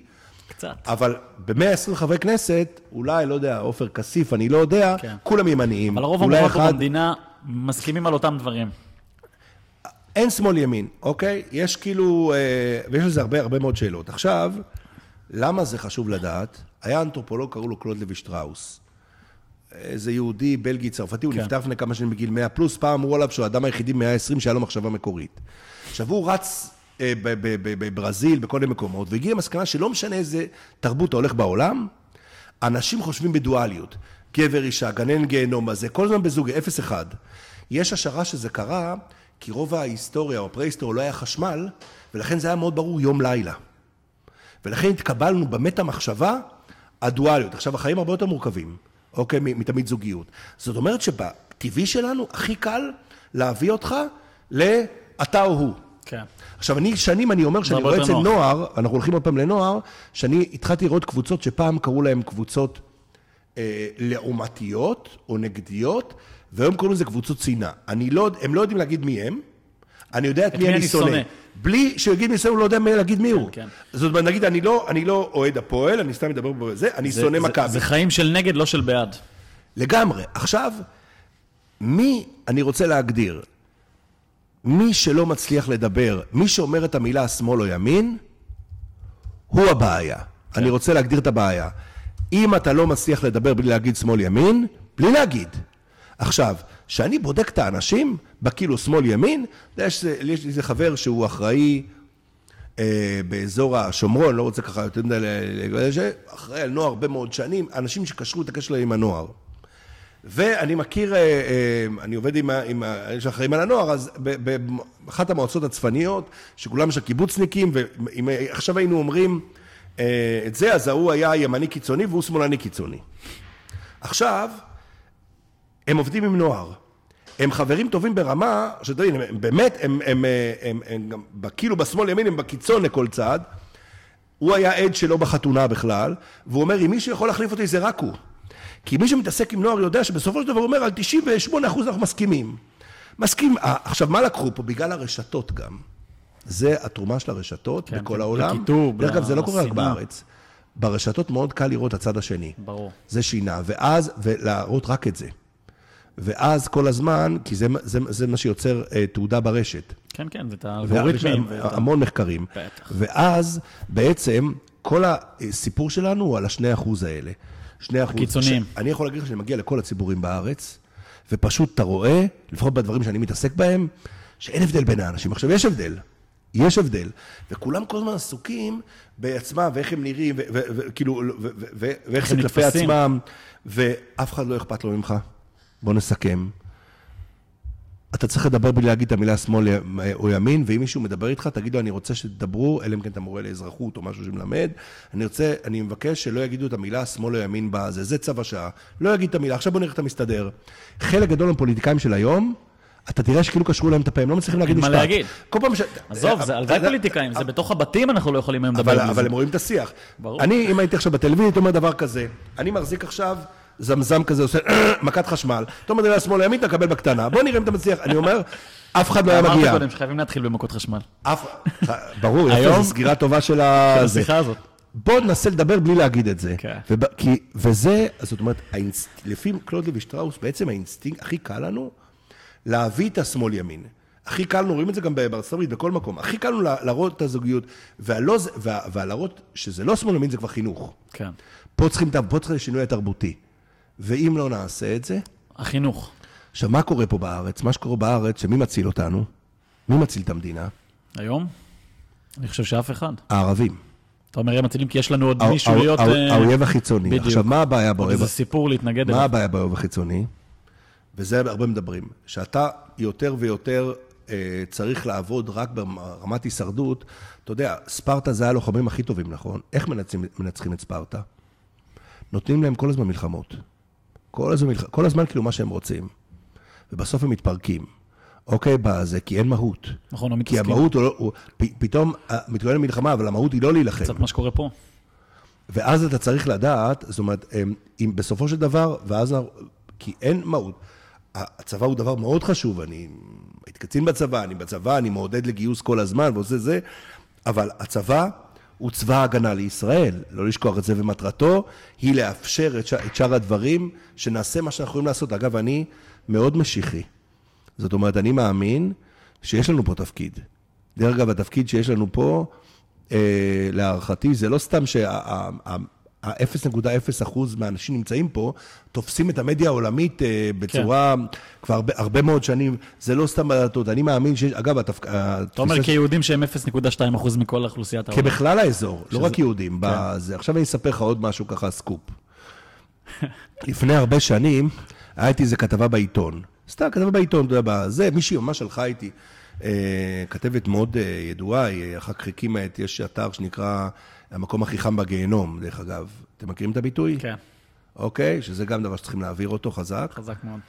Speaker 1: קצת.
Speaker 2: אבל ב-120 חברי כנסת, אולי, לא יודע, עופר כסיף, אני לא יודע,
Speaker 1: כן.
Speaker 2: כולם ימניים.
Speaker 1: אבל הרוב המוחלט פה
Speaker 2: אחד-
Speaker 1: במדינה מסכימים על אותם דברים.
Speaker 2: אין שמאל ימין, אוקיי? יש כאילו, אה, ויש לזה הרבה הרבה מאוד שאלות. עכשיו, למה זה חשוב לדעת? היה אנתרופולוג, קראו לו קלוד לוי שטראוס. איזה יהודי, בלגי, צרפתי, הוא
Speaker 1: כן.
Speaker 2: נפטר לפני כמה שנים בגיל 100 פלוס, פעם אמרו עליו שהוא האדם היחידי במאה ה-20 שהיה לו מחשבה מקורית. עכשיו, הוא רץ בברזיל, בכל מיני מקומות, והגיע למסקנה שלא משנה איזה תרבות אתה הולך בעולם, אנשים חושבים בדואליות. גבר, אישה, גנן, גיהנום, הזה, כל הזמן בזוג, אפס אחד. יש השערה שזה קרה, כי רוב ההיסטוריה או הפרה-היסטוריה לא היה חשמל, ולכן זה היה מאוד ברור יום-לילה. ולכן התקבלנו במטה מחשבה הדואליות. עכשיו, החיים הרבה יותר מורכבים, אוקיי? מתמיד זוגיות. זאת אומרת שבטבעי שלנו הכי קל להביא אותך לאתה או הוא.
Speaker 1: כן.
Speaker 2: עכשיו, אני שנים, אני אומר שאני
Speaker 1: הרבה
Speaker 2: רואה אצל. נוער, אנחנו הולכים עוד פעם לנוער, שאני התחלתי לראות קבוצות שפעם קראו להן קבוצות אה, לעומתיות או נגדיות, והיום קוראים לזה קבוצות שנאה. אני לא, הם לא יודעים להגיד מי הם, אני יודע את מי
Speaker 1: מי
Speaker 2: אני שונא. בלי שהוא יגיד מי שונא, הוא לא יודע מי להגיד מי הוא.
Speaker 1: כן.
Speaker 2: זאת אומרת, נגיד, אני לא, אני לא אוהד הפועל, אני סתם מדבר בזה, אני
Speaker 1: זה-
Speaker 2: שונא מכבי.
Speaker 1: זה חיים של נגד, לא של בעד.
Speaker 2: לגמרי. עכשיו, מי, אני רוצה להגדיר, מי שלא מצליח לדבר, מי שאומר את המילה שמאל או ימין, הוא הבעיה.
Speaker 1: כן.
Speaker 2: אני רוצה להגדיר את הבעיה. אם אתה לא מצליח לדבר בלי להגיד שמאל ימין, בלי להגיד. עכשיו, כשאני בודק את האנשים, בכאילו שמאל ימין, יש יש איזה חבר שהוא אחראי אה, באזור השומרון, לא רוצה ככה יותר מדי, אחראי על נוער הרבה מאוד שנים, אנשים שקשרו את הקשר שלהם עם הנוער. ואני מכיר, אה, אה, אני עובד עם, עם האלה שאחראים על הנוער, אז באחת המועצות הצפניות, שכולם שם קיבוצניקים, ועכשיו היינו אומרים אה, את זה, אז ההוא היה ימני קיצוני והוא שמאלני קיצוני. עכשיו, הם עובדים עם נוער. הם חברים טובים ברמה, שאתה יודע, הם באמת, הם, הם, אה, הם, הם, גם, כאילו בשמאל ימין, הם בקיצון לכל צד. הוא היה עד שלו בחתונה בכלל, והוא אומר, אם מישהו יכול להחליף אותי זה רק הוא. כי מי שמתעסק עם נוער יודע שבסופו של דבר אומר, על 98% אנחנו מסכימים. מסכים. אה, עכשיו, מה לקחו פה? בגלל הרשתות גם. זה התרומה של הרשתות
Speaker 1: כן,
Speaker 2: בכל העולם.
Speaker 1: לקיטוב,
Speaker 2: דרך אגב, זה לא קורה רק. בארץ. ברשתות מאוד קל לראות את הצד השני.
Speaker 1: ברור.
Speaker 2: זה שינה, ואז, ולהראות רק את זה. ואז כל הזמן, כי זה, זה, זה מה שיוצר אה, תעודה ברשת.
Speaker 1: כן, כן, זה את האלגוריתמים.
Speaker 2: המון מחקרים.
Speaker 1: בטח.
Speaker 2: ואז בעצם כל הסיפור שלנו הוא על השני אחוז האלה. שני אחוז.
Speaker 1: הקיצוניים.
Speaker 2: אני יכול להגיד לך שאני מגיע לכל הציבורים בארץ, ופשוט אתה רואה, לפחות בדברים שאני מתעסק בהם, שאין הבדל בין האנשים. עכשיו, יש הבדל. יש הבדל. וכולם כל הזמן עסוקים בעצמם, ואיך הם נראים, ו- ו- ו- כאילו, ו- ו- ו- ואיך זה כלפי. עצמם, ואף אחד לא אכפת לו ממך. בוא נסכם. אתה צריך לדבר בלי להגיד את המילה שמאל או ימין, ואם מישהו מדבר איתך, תגיד לו, אני רוצה שתדברו, אלא אם כן אתה מורה לאזרחות או משהו שמלמד, אני רוצה, אני מבקש שלא יגידו את המילה שמאל או ימין בזה, זה צו השעה. לא יגיד את המילה, עכשיו בוא נראה איך אתה מסתדר. חלק גדול מהפוליטיקאים של היום, אתה תראה שכאילו קשרו להם את הפה, הם לא מצליחים להגיד
Speaker 1: אין מה
Speaker 2: משפט.
Speaker 1: להגיד.
Speaker 2: כל פעם ש...
Speaker 1: עזוב, זה הלוואי פוליטיקאים, זה בתוך הבתים אנחנו לא יכולים היום
Speaker 2: אבל,
Speaker 1: לדבר על
Speaker 2: אבל
Speaker 1: זה.
Speaker 2: הם רואים את השיח.
Speaker 1: ברור.
Speaker 2: אני, אם הייתי עכשיו בטלוויזיה, הייתי אומר דבר כזה, אני מחזיק עכשיו זמזם כזה, עושה (clears throat) מכת חשמל, אתה אומר לי לשמאל לימין, אתה מקבל בקטנה, בוא נראה אם אתה מצליח. אני אומר, אף אחד לא היה מגיע.
Speaker 1: אמרת קודם שחייבים להתחיל במכות חשמל.
Speaker 2: אף... ברור, יפה,
Speaker 1: היום-
Speaker 2: זו סגירה טובה של.
Speaker 1: השיחה הזאת.
Speaker 2: בוא ננסה לדבר בלי להגיד את זה.
Speaker 1: כן.
Speaker 2: כי... וזה, זאת אומרת, האינסט... לפי קלוד לוי שטראוס, בעצם האינסטינקט הכי קל לנו להביא את השמאל ימין. הכי קל לנו, רואים את זה גם בארצות הברית, בכל מקום. הכי קל לנו לה- להראות את הזוגיות, והלהראות שזה לא שמאל ימין זה כבר חינוך.
Speaker 1: כן.
Speaker 2: פה צריכים, את ה- פה צריך לשינוי התרבותי. ואם לא נעשה את זה,
Speaker 1: החינוך.
Speaker 2: עכשיו, מה קורה פה בארץ? מה שקורה בארץ, שמי מציל אותנו? מי מציל את המדינה?
Speaker 1: היום? אני חושב שאף אחד.
Speaker 2: הערבים.
Speaker 1: אתה אומר, הם מצילים כי יש לנו עוד מישהו להיות... אה,
Speaker 2: האויב החיצוני.
Speaker 1: בדיוק.
Speaker 2: עכשיו, מה הבעיה באויב?
Speaker 1: איזה סיפור להתנגד
Speaker 2: מה
Speaker 1: אליו.
Speaker 2: הבעיה באויב החיצוני? וזה הרבה מדברים. שאתה יותר ויותר אה, צריך לעבוד רק ברמת הישרדות. אתה יודע, ספרטה זה הלוחמים הכי טובים, נכון? איך מנצחים, מנצחים את ספרטה? נותנים להם כל הזמן מלחמות. כל הזמן. כל הזמן כאילו מה שהם רוצים. ובסוף הם מתפרקים. אוקיי, בזה, כי אין מהות.
Speaker 1: נכון, לא
Speaker 2: כי
Speaker 1: מתעסקים.
Speaker 2: המהות הוא לא... הוא, פ, פתאום אה, מתגונן למלחמה, אבל המהות היא לא להילחם.
Speaker 1: קצת מה שקורה פה.
Speaker 2: ואז אתה צריך לדעת, זאת אומרת, אם בסופו של דבר, ואז, כי אין מהות. הצבא הוא דבר מאוד חשוב, אני הייתי קצין בצבא, אני בצבא, אני מעודד לגיוס כל הזמן ועושה זה, אבל הצבא הוא צבא ההגנה לישראל, לא לשכוח את זה, ומטרתו היא לאפשר את, ש... את שאר הדברים, שנעשה מה שאנחנו יכולים לעשות. אגב, אני מאוד משיחי. זאת אומרת, אני מאמין שיש לנו פה תפקיד. דרך אגב, התפקיד שיש לנו פה, אה, להערכתי, זה לא סתם שה-0.0% מהאנשים נמצאים פה, תופסים את המדיה העולמית אה, בצורה, כן. כבר הרבה, הרבה מאוד שנים, זה לא סתם בדלתות. אני מאמין שיש, אגב, התפק...
Speaker 1: אתה אומר כיהודים שהם 0.2% מכל אוכלוסיית
Speaker 2: העולם. כבכלל האזור, לא שזה... לא רק יהודים. כן. בזה. עכשיו אני אספר לך עוד משהו ככה, סקופ. לפני הרבה שנים, הייתי איזה כתבה בעיתון. סתם כתבה בעיתון, אתה יודע, זה, מישהי ממש הלכה איתי. אה, כתבת מאוד אה, ידועה, היא אחר כך הקימה את, יש אתר שנקרא המקום הכי חם בגיהנום, דרך אגב. אתם מכירים את הביטוי?
Speaker 1: כן.
Speaker 2: אוקיי? שזה גם דבר שצריכים להעביר אותו חזק.
Speaker 1: חזק מאוד.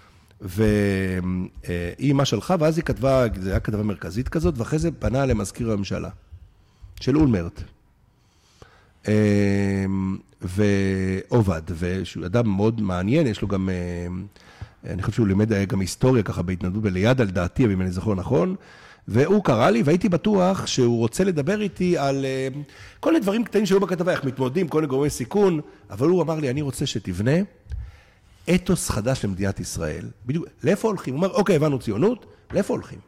Speaker 2: והיא מה שלחה, ואז היא כתבה, זו הייתה כתבה מרכזית כזאת, ואחרי זה פנה למזכיר הממשלה, של אולמרט. אה, ועובד, ושהוא אדם מאוד מעניין, יש לו גם אני חושב שהוא לימד גם היסטוריה ככה בהתנדבות בליד על דעתי, אם אני זוכר נכון. והוא קרא לי, והייתי בטוח שהוא רוצה לדבר איתי על uh, כל מיני דברים קטנים שהיו בכתבה, איך מתמודדים, כל מיני גורמי סיכון, אבל הוא אמר לי, אני רוצה שתבנה אתוס חדש למדינת ישראל. בדיוק, לאיפה הולכים? הוא אומר, אוקיי, הבנו ציונות, לאיפה הולכים?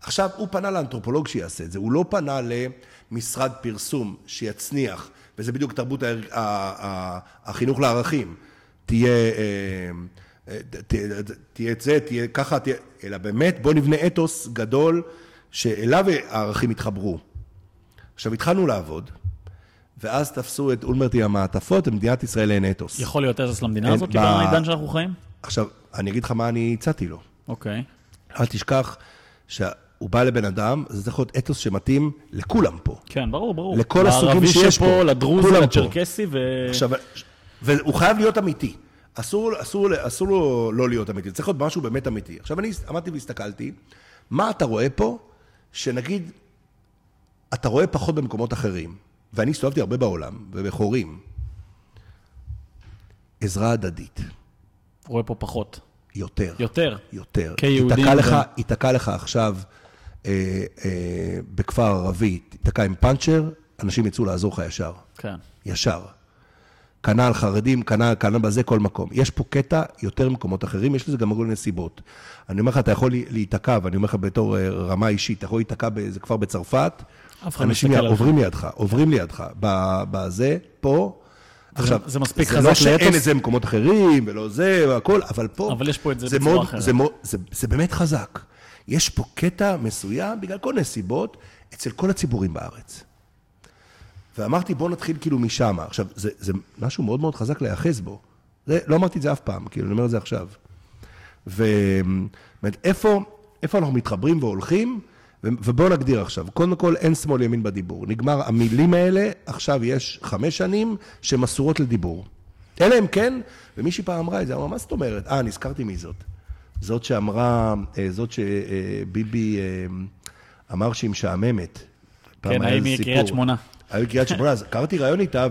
Speaker 2: עכשיו, הוא פנה לאנתרופולוג שיעשה את זה, הוא לא פנה למשרד פרסום שיצניח, וזה בדיוק תרבות החינוך לערכים. תהיה... תהיה את זה, תהיה ככה, תהיה... אלא באמת בוא נבנה אתוס גדול שאליו הערכים יתחברו. עכשיו התחלנו לעבוד, ואז תפסו את אולמרטי המעטפות, ומדינת ישראל אין אתוס.
Speaker 1: יכול להיות אתוס למדינה הזאת, כאילו בעידן שאנחנו חיים?
Speaker 2: עכשיו, אני אגיד לך מה אני הצעתי לו.
Speaker 1: אוקיי.
Speaker 2: אל תשכח שהוא בא לבן אדם, זה צריך להיות אתוס שמתאים לכולם פה.
Speaker 1: כן, ברור, ברור.
Speaker 2: לכל הסוגים שיש פה.
Speaker 1: לערבי שפה, לדרוזי, לצ'רקסי ו...
Speaker 2: עכשיו, והוא חייב להיות אמיתי. אסור, אסור, אסור לו לא להיות אמיתי, צריך להיות משהו באמת אמיתי. עכשיו אני עמדתי והסתכלתי, מה אתה רואה פה, שנגיד, אתה רואה פחות במקומות אחרים, ואני הסתובבתי הרבה בעולם, ובחורים, עזרה הדדית.
Speaker 1: רואה פה פחות.
Speaker 2: יותר.
Speaker 1: יותר.
Speaker 2: יותר.
Speaker 1: כיהודים.
Speaker 2: ייתקע לך, ייתקע לך עכשיו אה, אה, בכפר ערבי, ייתקע עם פאנצ'ר, אנשים יצאו לעזור לך ישר.
Speaker 1: כן.
Speaker 2: ישר. כנ"ל חרדים, כנ"ל, כנ"ל בזה, כל מקום. יש פה קטע יותר ממקומות אחרים, יש לזה גם כל נסיבות. אני אומר לך, אתה יכול להיתקע, ואני אומר לך בתור אה, רמה אישית, אתה יכול להיתקע באיזה כפר בצרפת, אנשים עוברים לידך, עוברים לידך, בזה, פה.
Speaker 1: עכשיו, זה מספיק
Speaker 2: חזק לאתוס. זה לא שאין את זה במקומות אחרים, ולא זה, והכל, אבל פה...
Speaker 1: אבל יש פה את זה, זה בצורה מאוד, אחרת.
Speaker 2: זה, זה, זה באמת חזק. יש פה קטע מסוים, בגלל כל נסיבות, אצל כל הציבורים בארץ. ואמרתי, בוא נתחיל כאילו משם. עכשיו, זה, זה משהו מאוד מאוד חזק להיאחז בו. זה, לא אמרתי את זה אף פעם, כאילו, אני אומר את זה עכשיו. ובאמת, איפה, איפה אנחנו מתחברים והולכים? ובואו נגדיר עכשיו, קודם כל אין שמאל ימין בדיבור. נגמר המילים האלה, עכשיו יש חמש שנים שהן אסורות לדיבור. אלא אם כן, ומישהי פעם אמרה את זה, אמרה, מה זאת אומרת? אה, נזכרתי מי זאת. זאת שאמרה, אה, זאת שביבי אה, אמר שהיא משעממת.
Speaker 1: כן, האם היא קריית שמונה.
Speaker 2: היו קריית שמונה, אז קראתי ראיון איתה,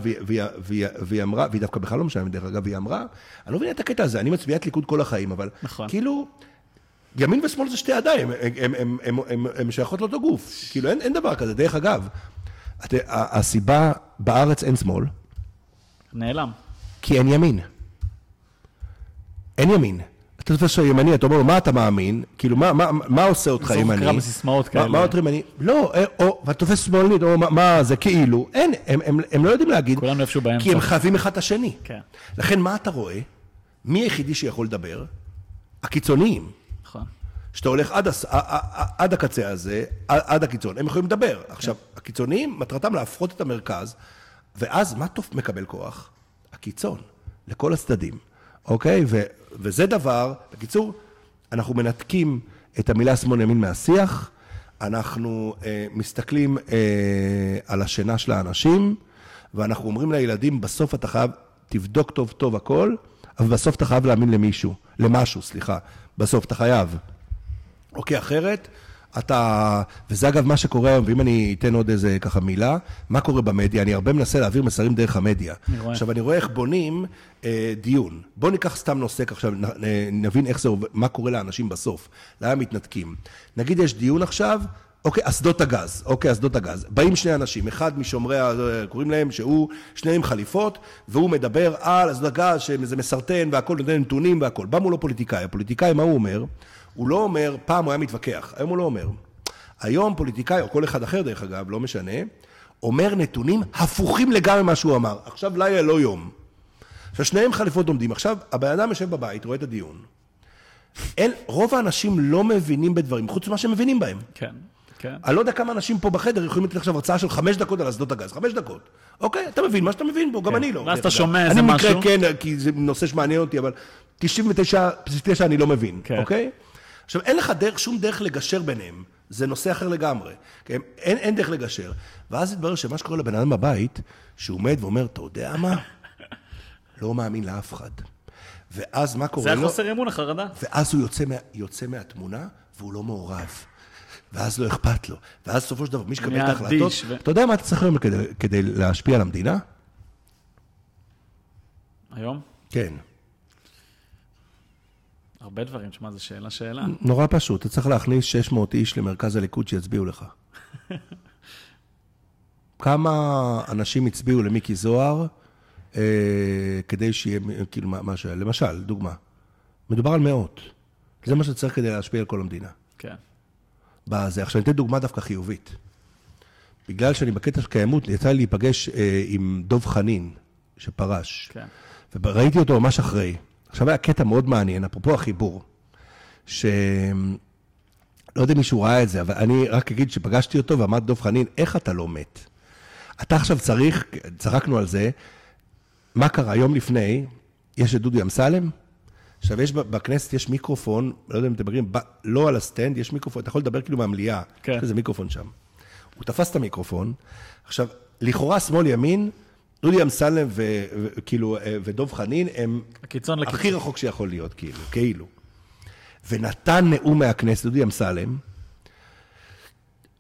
Speaker 2: והיא אמרה, והיא דווקא בכלל לא משלמת דרך אגב, והיא אמרה, אני לא מבינה את הקטע הזה, אני מצביעת ליכוד כל החיים, אבל נכון. כאילו, ימין ושמאל זה שתי ידיים, הן שייכות לאותו גוף, כאילו אין, אין דבר כזה, דרך אגב, הסיבה, בארץ אין שמאל.
Speaker 1: נעלם.
Speaker 2: כי אין ימין. אין ימין. אתה תופס אותו ימני, אתה אומר לו, מה אתה מאמין? כאילו, מה, מה, מה עושה אותך ימני?
Speaker 1: זוכר בסיסמאות כאלה.
Speaker 2: מה אותך ימני? לא, אה, או, ואתה תופס שמאלנית, או מה זה, כאילו, אין, הם, הם, הם לא יודעים להגיד.
Speaker 1: כולנו איפשהו באמצע.
Speaker 2: כי הם חייבים אחד את השני.
Speaker 1: כן.
Speaker 2: לכן, מה אתה רואה? מי היחידי שיכול לדבר? הקיצוניים.
Speaker 1: נכון.
Speaker 2: שאתה הולך עד, הס... עד הקצה הזה, עד הקיצון, הם יכולים לדבר. כן. עכשיו, הקיצוניים, מטרתם להפחות את המרכז, ואז מה טוב מקבל כוח? הקיצון, לכל הצדדים. אוקיי? ו, וזה דבר, בקיצור, אנחנו מנתקים את המילה שמאל ימין מהשיח, אנחנו אה, מסתכלים אה, על השינה של האנשים, ואנחנו אומרים לילדים, בסוף אתה חייב, תבדוק טוב טוב הכל, אבל בסוף אתה חייב להאמין למישהו, למשהו, סליחה. בסוף אתה חייב. אוקיי, אחרת, אתה, וזה אגב מה שקורה היום, ואם אני אתן עוד איזה ככה מילה, מה קורה במדיה? אני הרבה מנסה להעביר מסרים דרך המדיה. אני. עכשיו, אני רואה איך בונים אה, דיון. בואו ניקח סתם נושא, עכשיו נבין איך זה עובד, מה קורה לאנשים בסוף, למה מתנתקים. נגיד יש דיון עכשיו אוקיי, אסדות הגז, אוקיי, אסדות הגז. באים שני אנשים, אחד משומרי, ה- קוראים להם, שהוא, שניהם עם חליפות, והוא מדבר על אסדות הגז, שזה מסרטן והכל, נותן נתונים והכל. בא מולו פוליטיקאי, הפוליטיקאי, מה הוא אומר? הוא לא אומר, פעם הוא היה מתווכח, היום הוא לא אומר. היום פוליטיקאי, או כל אחד אחר דרך אגב, לא משנה, אומר נתונים הפוכים לגמרי ממה שהוא אמר. עכשיו לילה לא יום. עכשיו שניהם חליפות עומדים. עכשיו, הבן אדם יושב בבית, רואה את הדיון. אין, רוב האנשים לא מבינים בדברים, חוץ ממה שהם מבינים בהם.
Speaker 1: כן, כן.
Speaker 2: אני לא יודע כמה אנשים פה בחדר יכולים לתת עכשיו הרצאה של חמש דקות על אסדות הגז, חמש דקות. אוקיי, אתה מבין מה שאתה מבין בו, גם
Speaker 1: כן.
Speaker 2: אני לא.
Speaker 1: ואז אתה. שומע איזה
Speaker 2: אני
Speaker 1: משהו.
Speaker 2: במקרה כן, כי זה נושא שמעניין אותי, אבל 99, 99 אני לא מבין,
Speaker 1: כן.
Speaker 2: אוקיי? עכשיו, אין לך דרך, שום דרך לגשר ביניהם. זה נושא אחר לגמרי. כן? אין, אין דרך לגשר. ואז התברר שמה שקורה לבן אדם בבית, שהוא עומד ואומר, אתה יודע מה? לא מאמין לאף אחד. ואז מה קורה
Speaker 1: זה
Speaker 2: לו?
Speaker 1: החוסר אמון, החרדה.
Speaker 2: ואז הוא יוצא, מה, יוצא מהתמונה, והוא לא מעורב. ואז לא אכפת לו. ואז בסופו של דבר, מי שקבל את ההחלטות...
Speaker 1: ו-
Speaker 2: אתה יודע מה אתה צריך היום כדי, כדי להשפיע על המדינה?
Speaker 1: היום?
Speaker 2: כן.
Speaker 1: הרבה דברים, תשמע, זו שאלה שאלה.
Speaker 2: נורא פשוט, אתה צריך להכניס 600 איש למרכז הליכוד שיצביעו לך. (laughs) כמה אנשים הצביעו למיקי זוהר אה, כדי שיהיה, כאילו, מה, מה שהיה? למשל, דוגמה. מדובר על מאות. זה מה שצריך כדי להשפיע על כל המדינה.
Speaker 1: כן.
Speaker 2: בזה. עכשיו, אני אתן דוגמה דווקא חיובית. בגלל שאני בקטע של קיימות, יצא לי להיפגש אה, עם דב חנין, שפרש.
Speaker 1: כן.
Speaker 2: וראיתי אותו ממש אחרי. עכשיו היה קטע מאוד מעניין, אפרופו החיבור, ש... לא יודע אם מישהו ראה את זה, אבל אני רק אגיד שפגשתי אותו ואמרתי, דב חנין, איך אתה לא מת? אתה עכשיו צריך, צחקנו על זה, מה קרה? יום לפני, יש את דודי אמסלם, עכשיו יש בכנסת, יש מיקרופון, לא יודע אם אתם מכירים, לא על הסטנד, יש מיקרופון, אתה יכול לדבר כאילו מהמליאה,
Speaker 1: כן.
Speaker 2: יש איזה מיקרופון שם. הוא תפס את המיקרופון, עכשיו, לכאורה שמאל-ימין, דודי אמסלם וכאילו, אה, ודב חנין הם
Speaker 1: הקיצון לקיצון.
Speaker 2: הכי רחוק שיכול להיות, כאילו, כאילו. ונתן נאום מהכנסת, דודי אמסלם,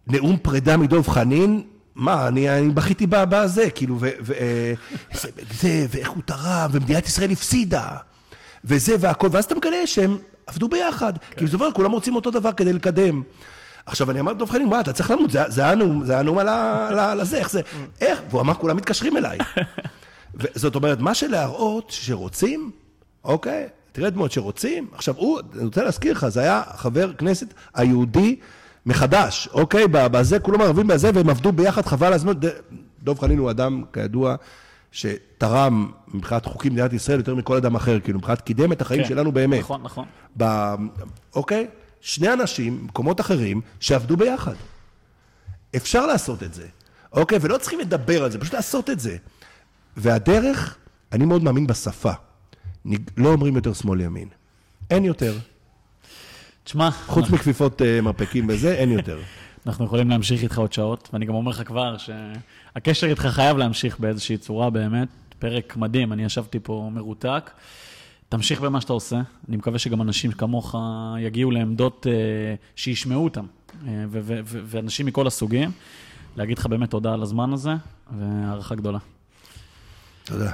Speaker 2: נאום פרידה מדב חנין, מה, אני, אני בכיתי בזה, כאילו, ו, ו, אה, (laughs) זה, זה, ואיך הוא תרם, ומדינת ישראל הפסידה, וזה והכל, ואז אתה מגלה שהם עבדו ביחד,
Speaker 1: כן.
Speaker 2: כי בסופו של דבר כולם רוצים אותו דבר כדי לקדם. עכשיו, אני אמרתי לדב חנין, מה, אתה צריך למות, זה, זה זה הנאום על ה- על ה- על הזה, איך זה, איך? והוא אמר, כולם מתקשרים אליי. (laughs) זאת אומרת, מה שלהראות שרוצים, אוקיי, תראה דמות שרוצים. עכשיו, הוא, אני רוצה להזכיר לך, זה היה חבר כנסת היהודי מחדש, אוקיי? בזה, כולם ערבים בזה, והם עבדו ביחד, חבל הזמן. דב חנין הוא אדם, כידוע, שתרם מבחינת חוקים במדינת ישראל יותר מכל אדם אחר, כאילו, מבחינת קידם את החיים
Speaker 1: כן.
Speaker 2: שלנו באמת.
Speaker 1: נכון, נכון.
Speaker 2: ב... אוקיי? שני אנשים, במקומות אחרים, שעבדו ביחד. אפשר לעשות את זה, אוקיי? ולא צריכים לדבר על זה, פשוט לעשות את זה. והדרך, אני מאוד מאמין בשפה. לא אומרים יותר שמאל-ימין. אין יותר.
Speaker 1: תשמע,
Speaker 2: חוץ מכפיפות אה, מרפקים וזה, אין יותר. (laughs)
Speaker 1: אנחנו יכולים להמשיך איתך עוד שעות, ואני גם אומר לך כבר שהקשר איתך חייב להמשיך באיזושהי צורה באמת. פרק מדהים, אני ישבתי פה מרותק. תמשיך במה שאתה עושה, אני מקווה שגם אנשים כמוך יגיעו לעמדות אה, שישמעו אותם, אה, ו- ו- ו- ואנשים מכל הסוגים. להגיד לך באמת תודה על הזמן הזה, והערכה גדולה.
Speaker 2: תודה.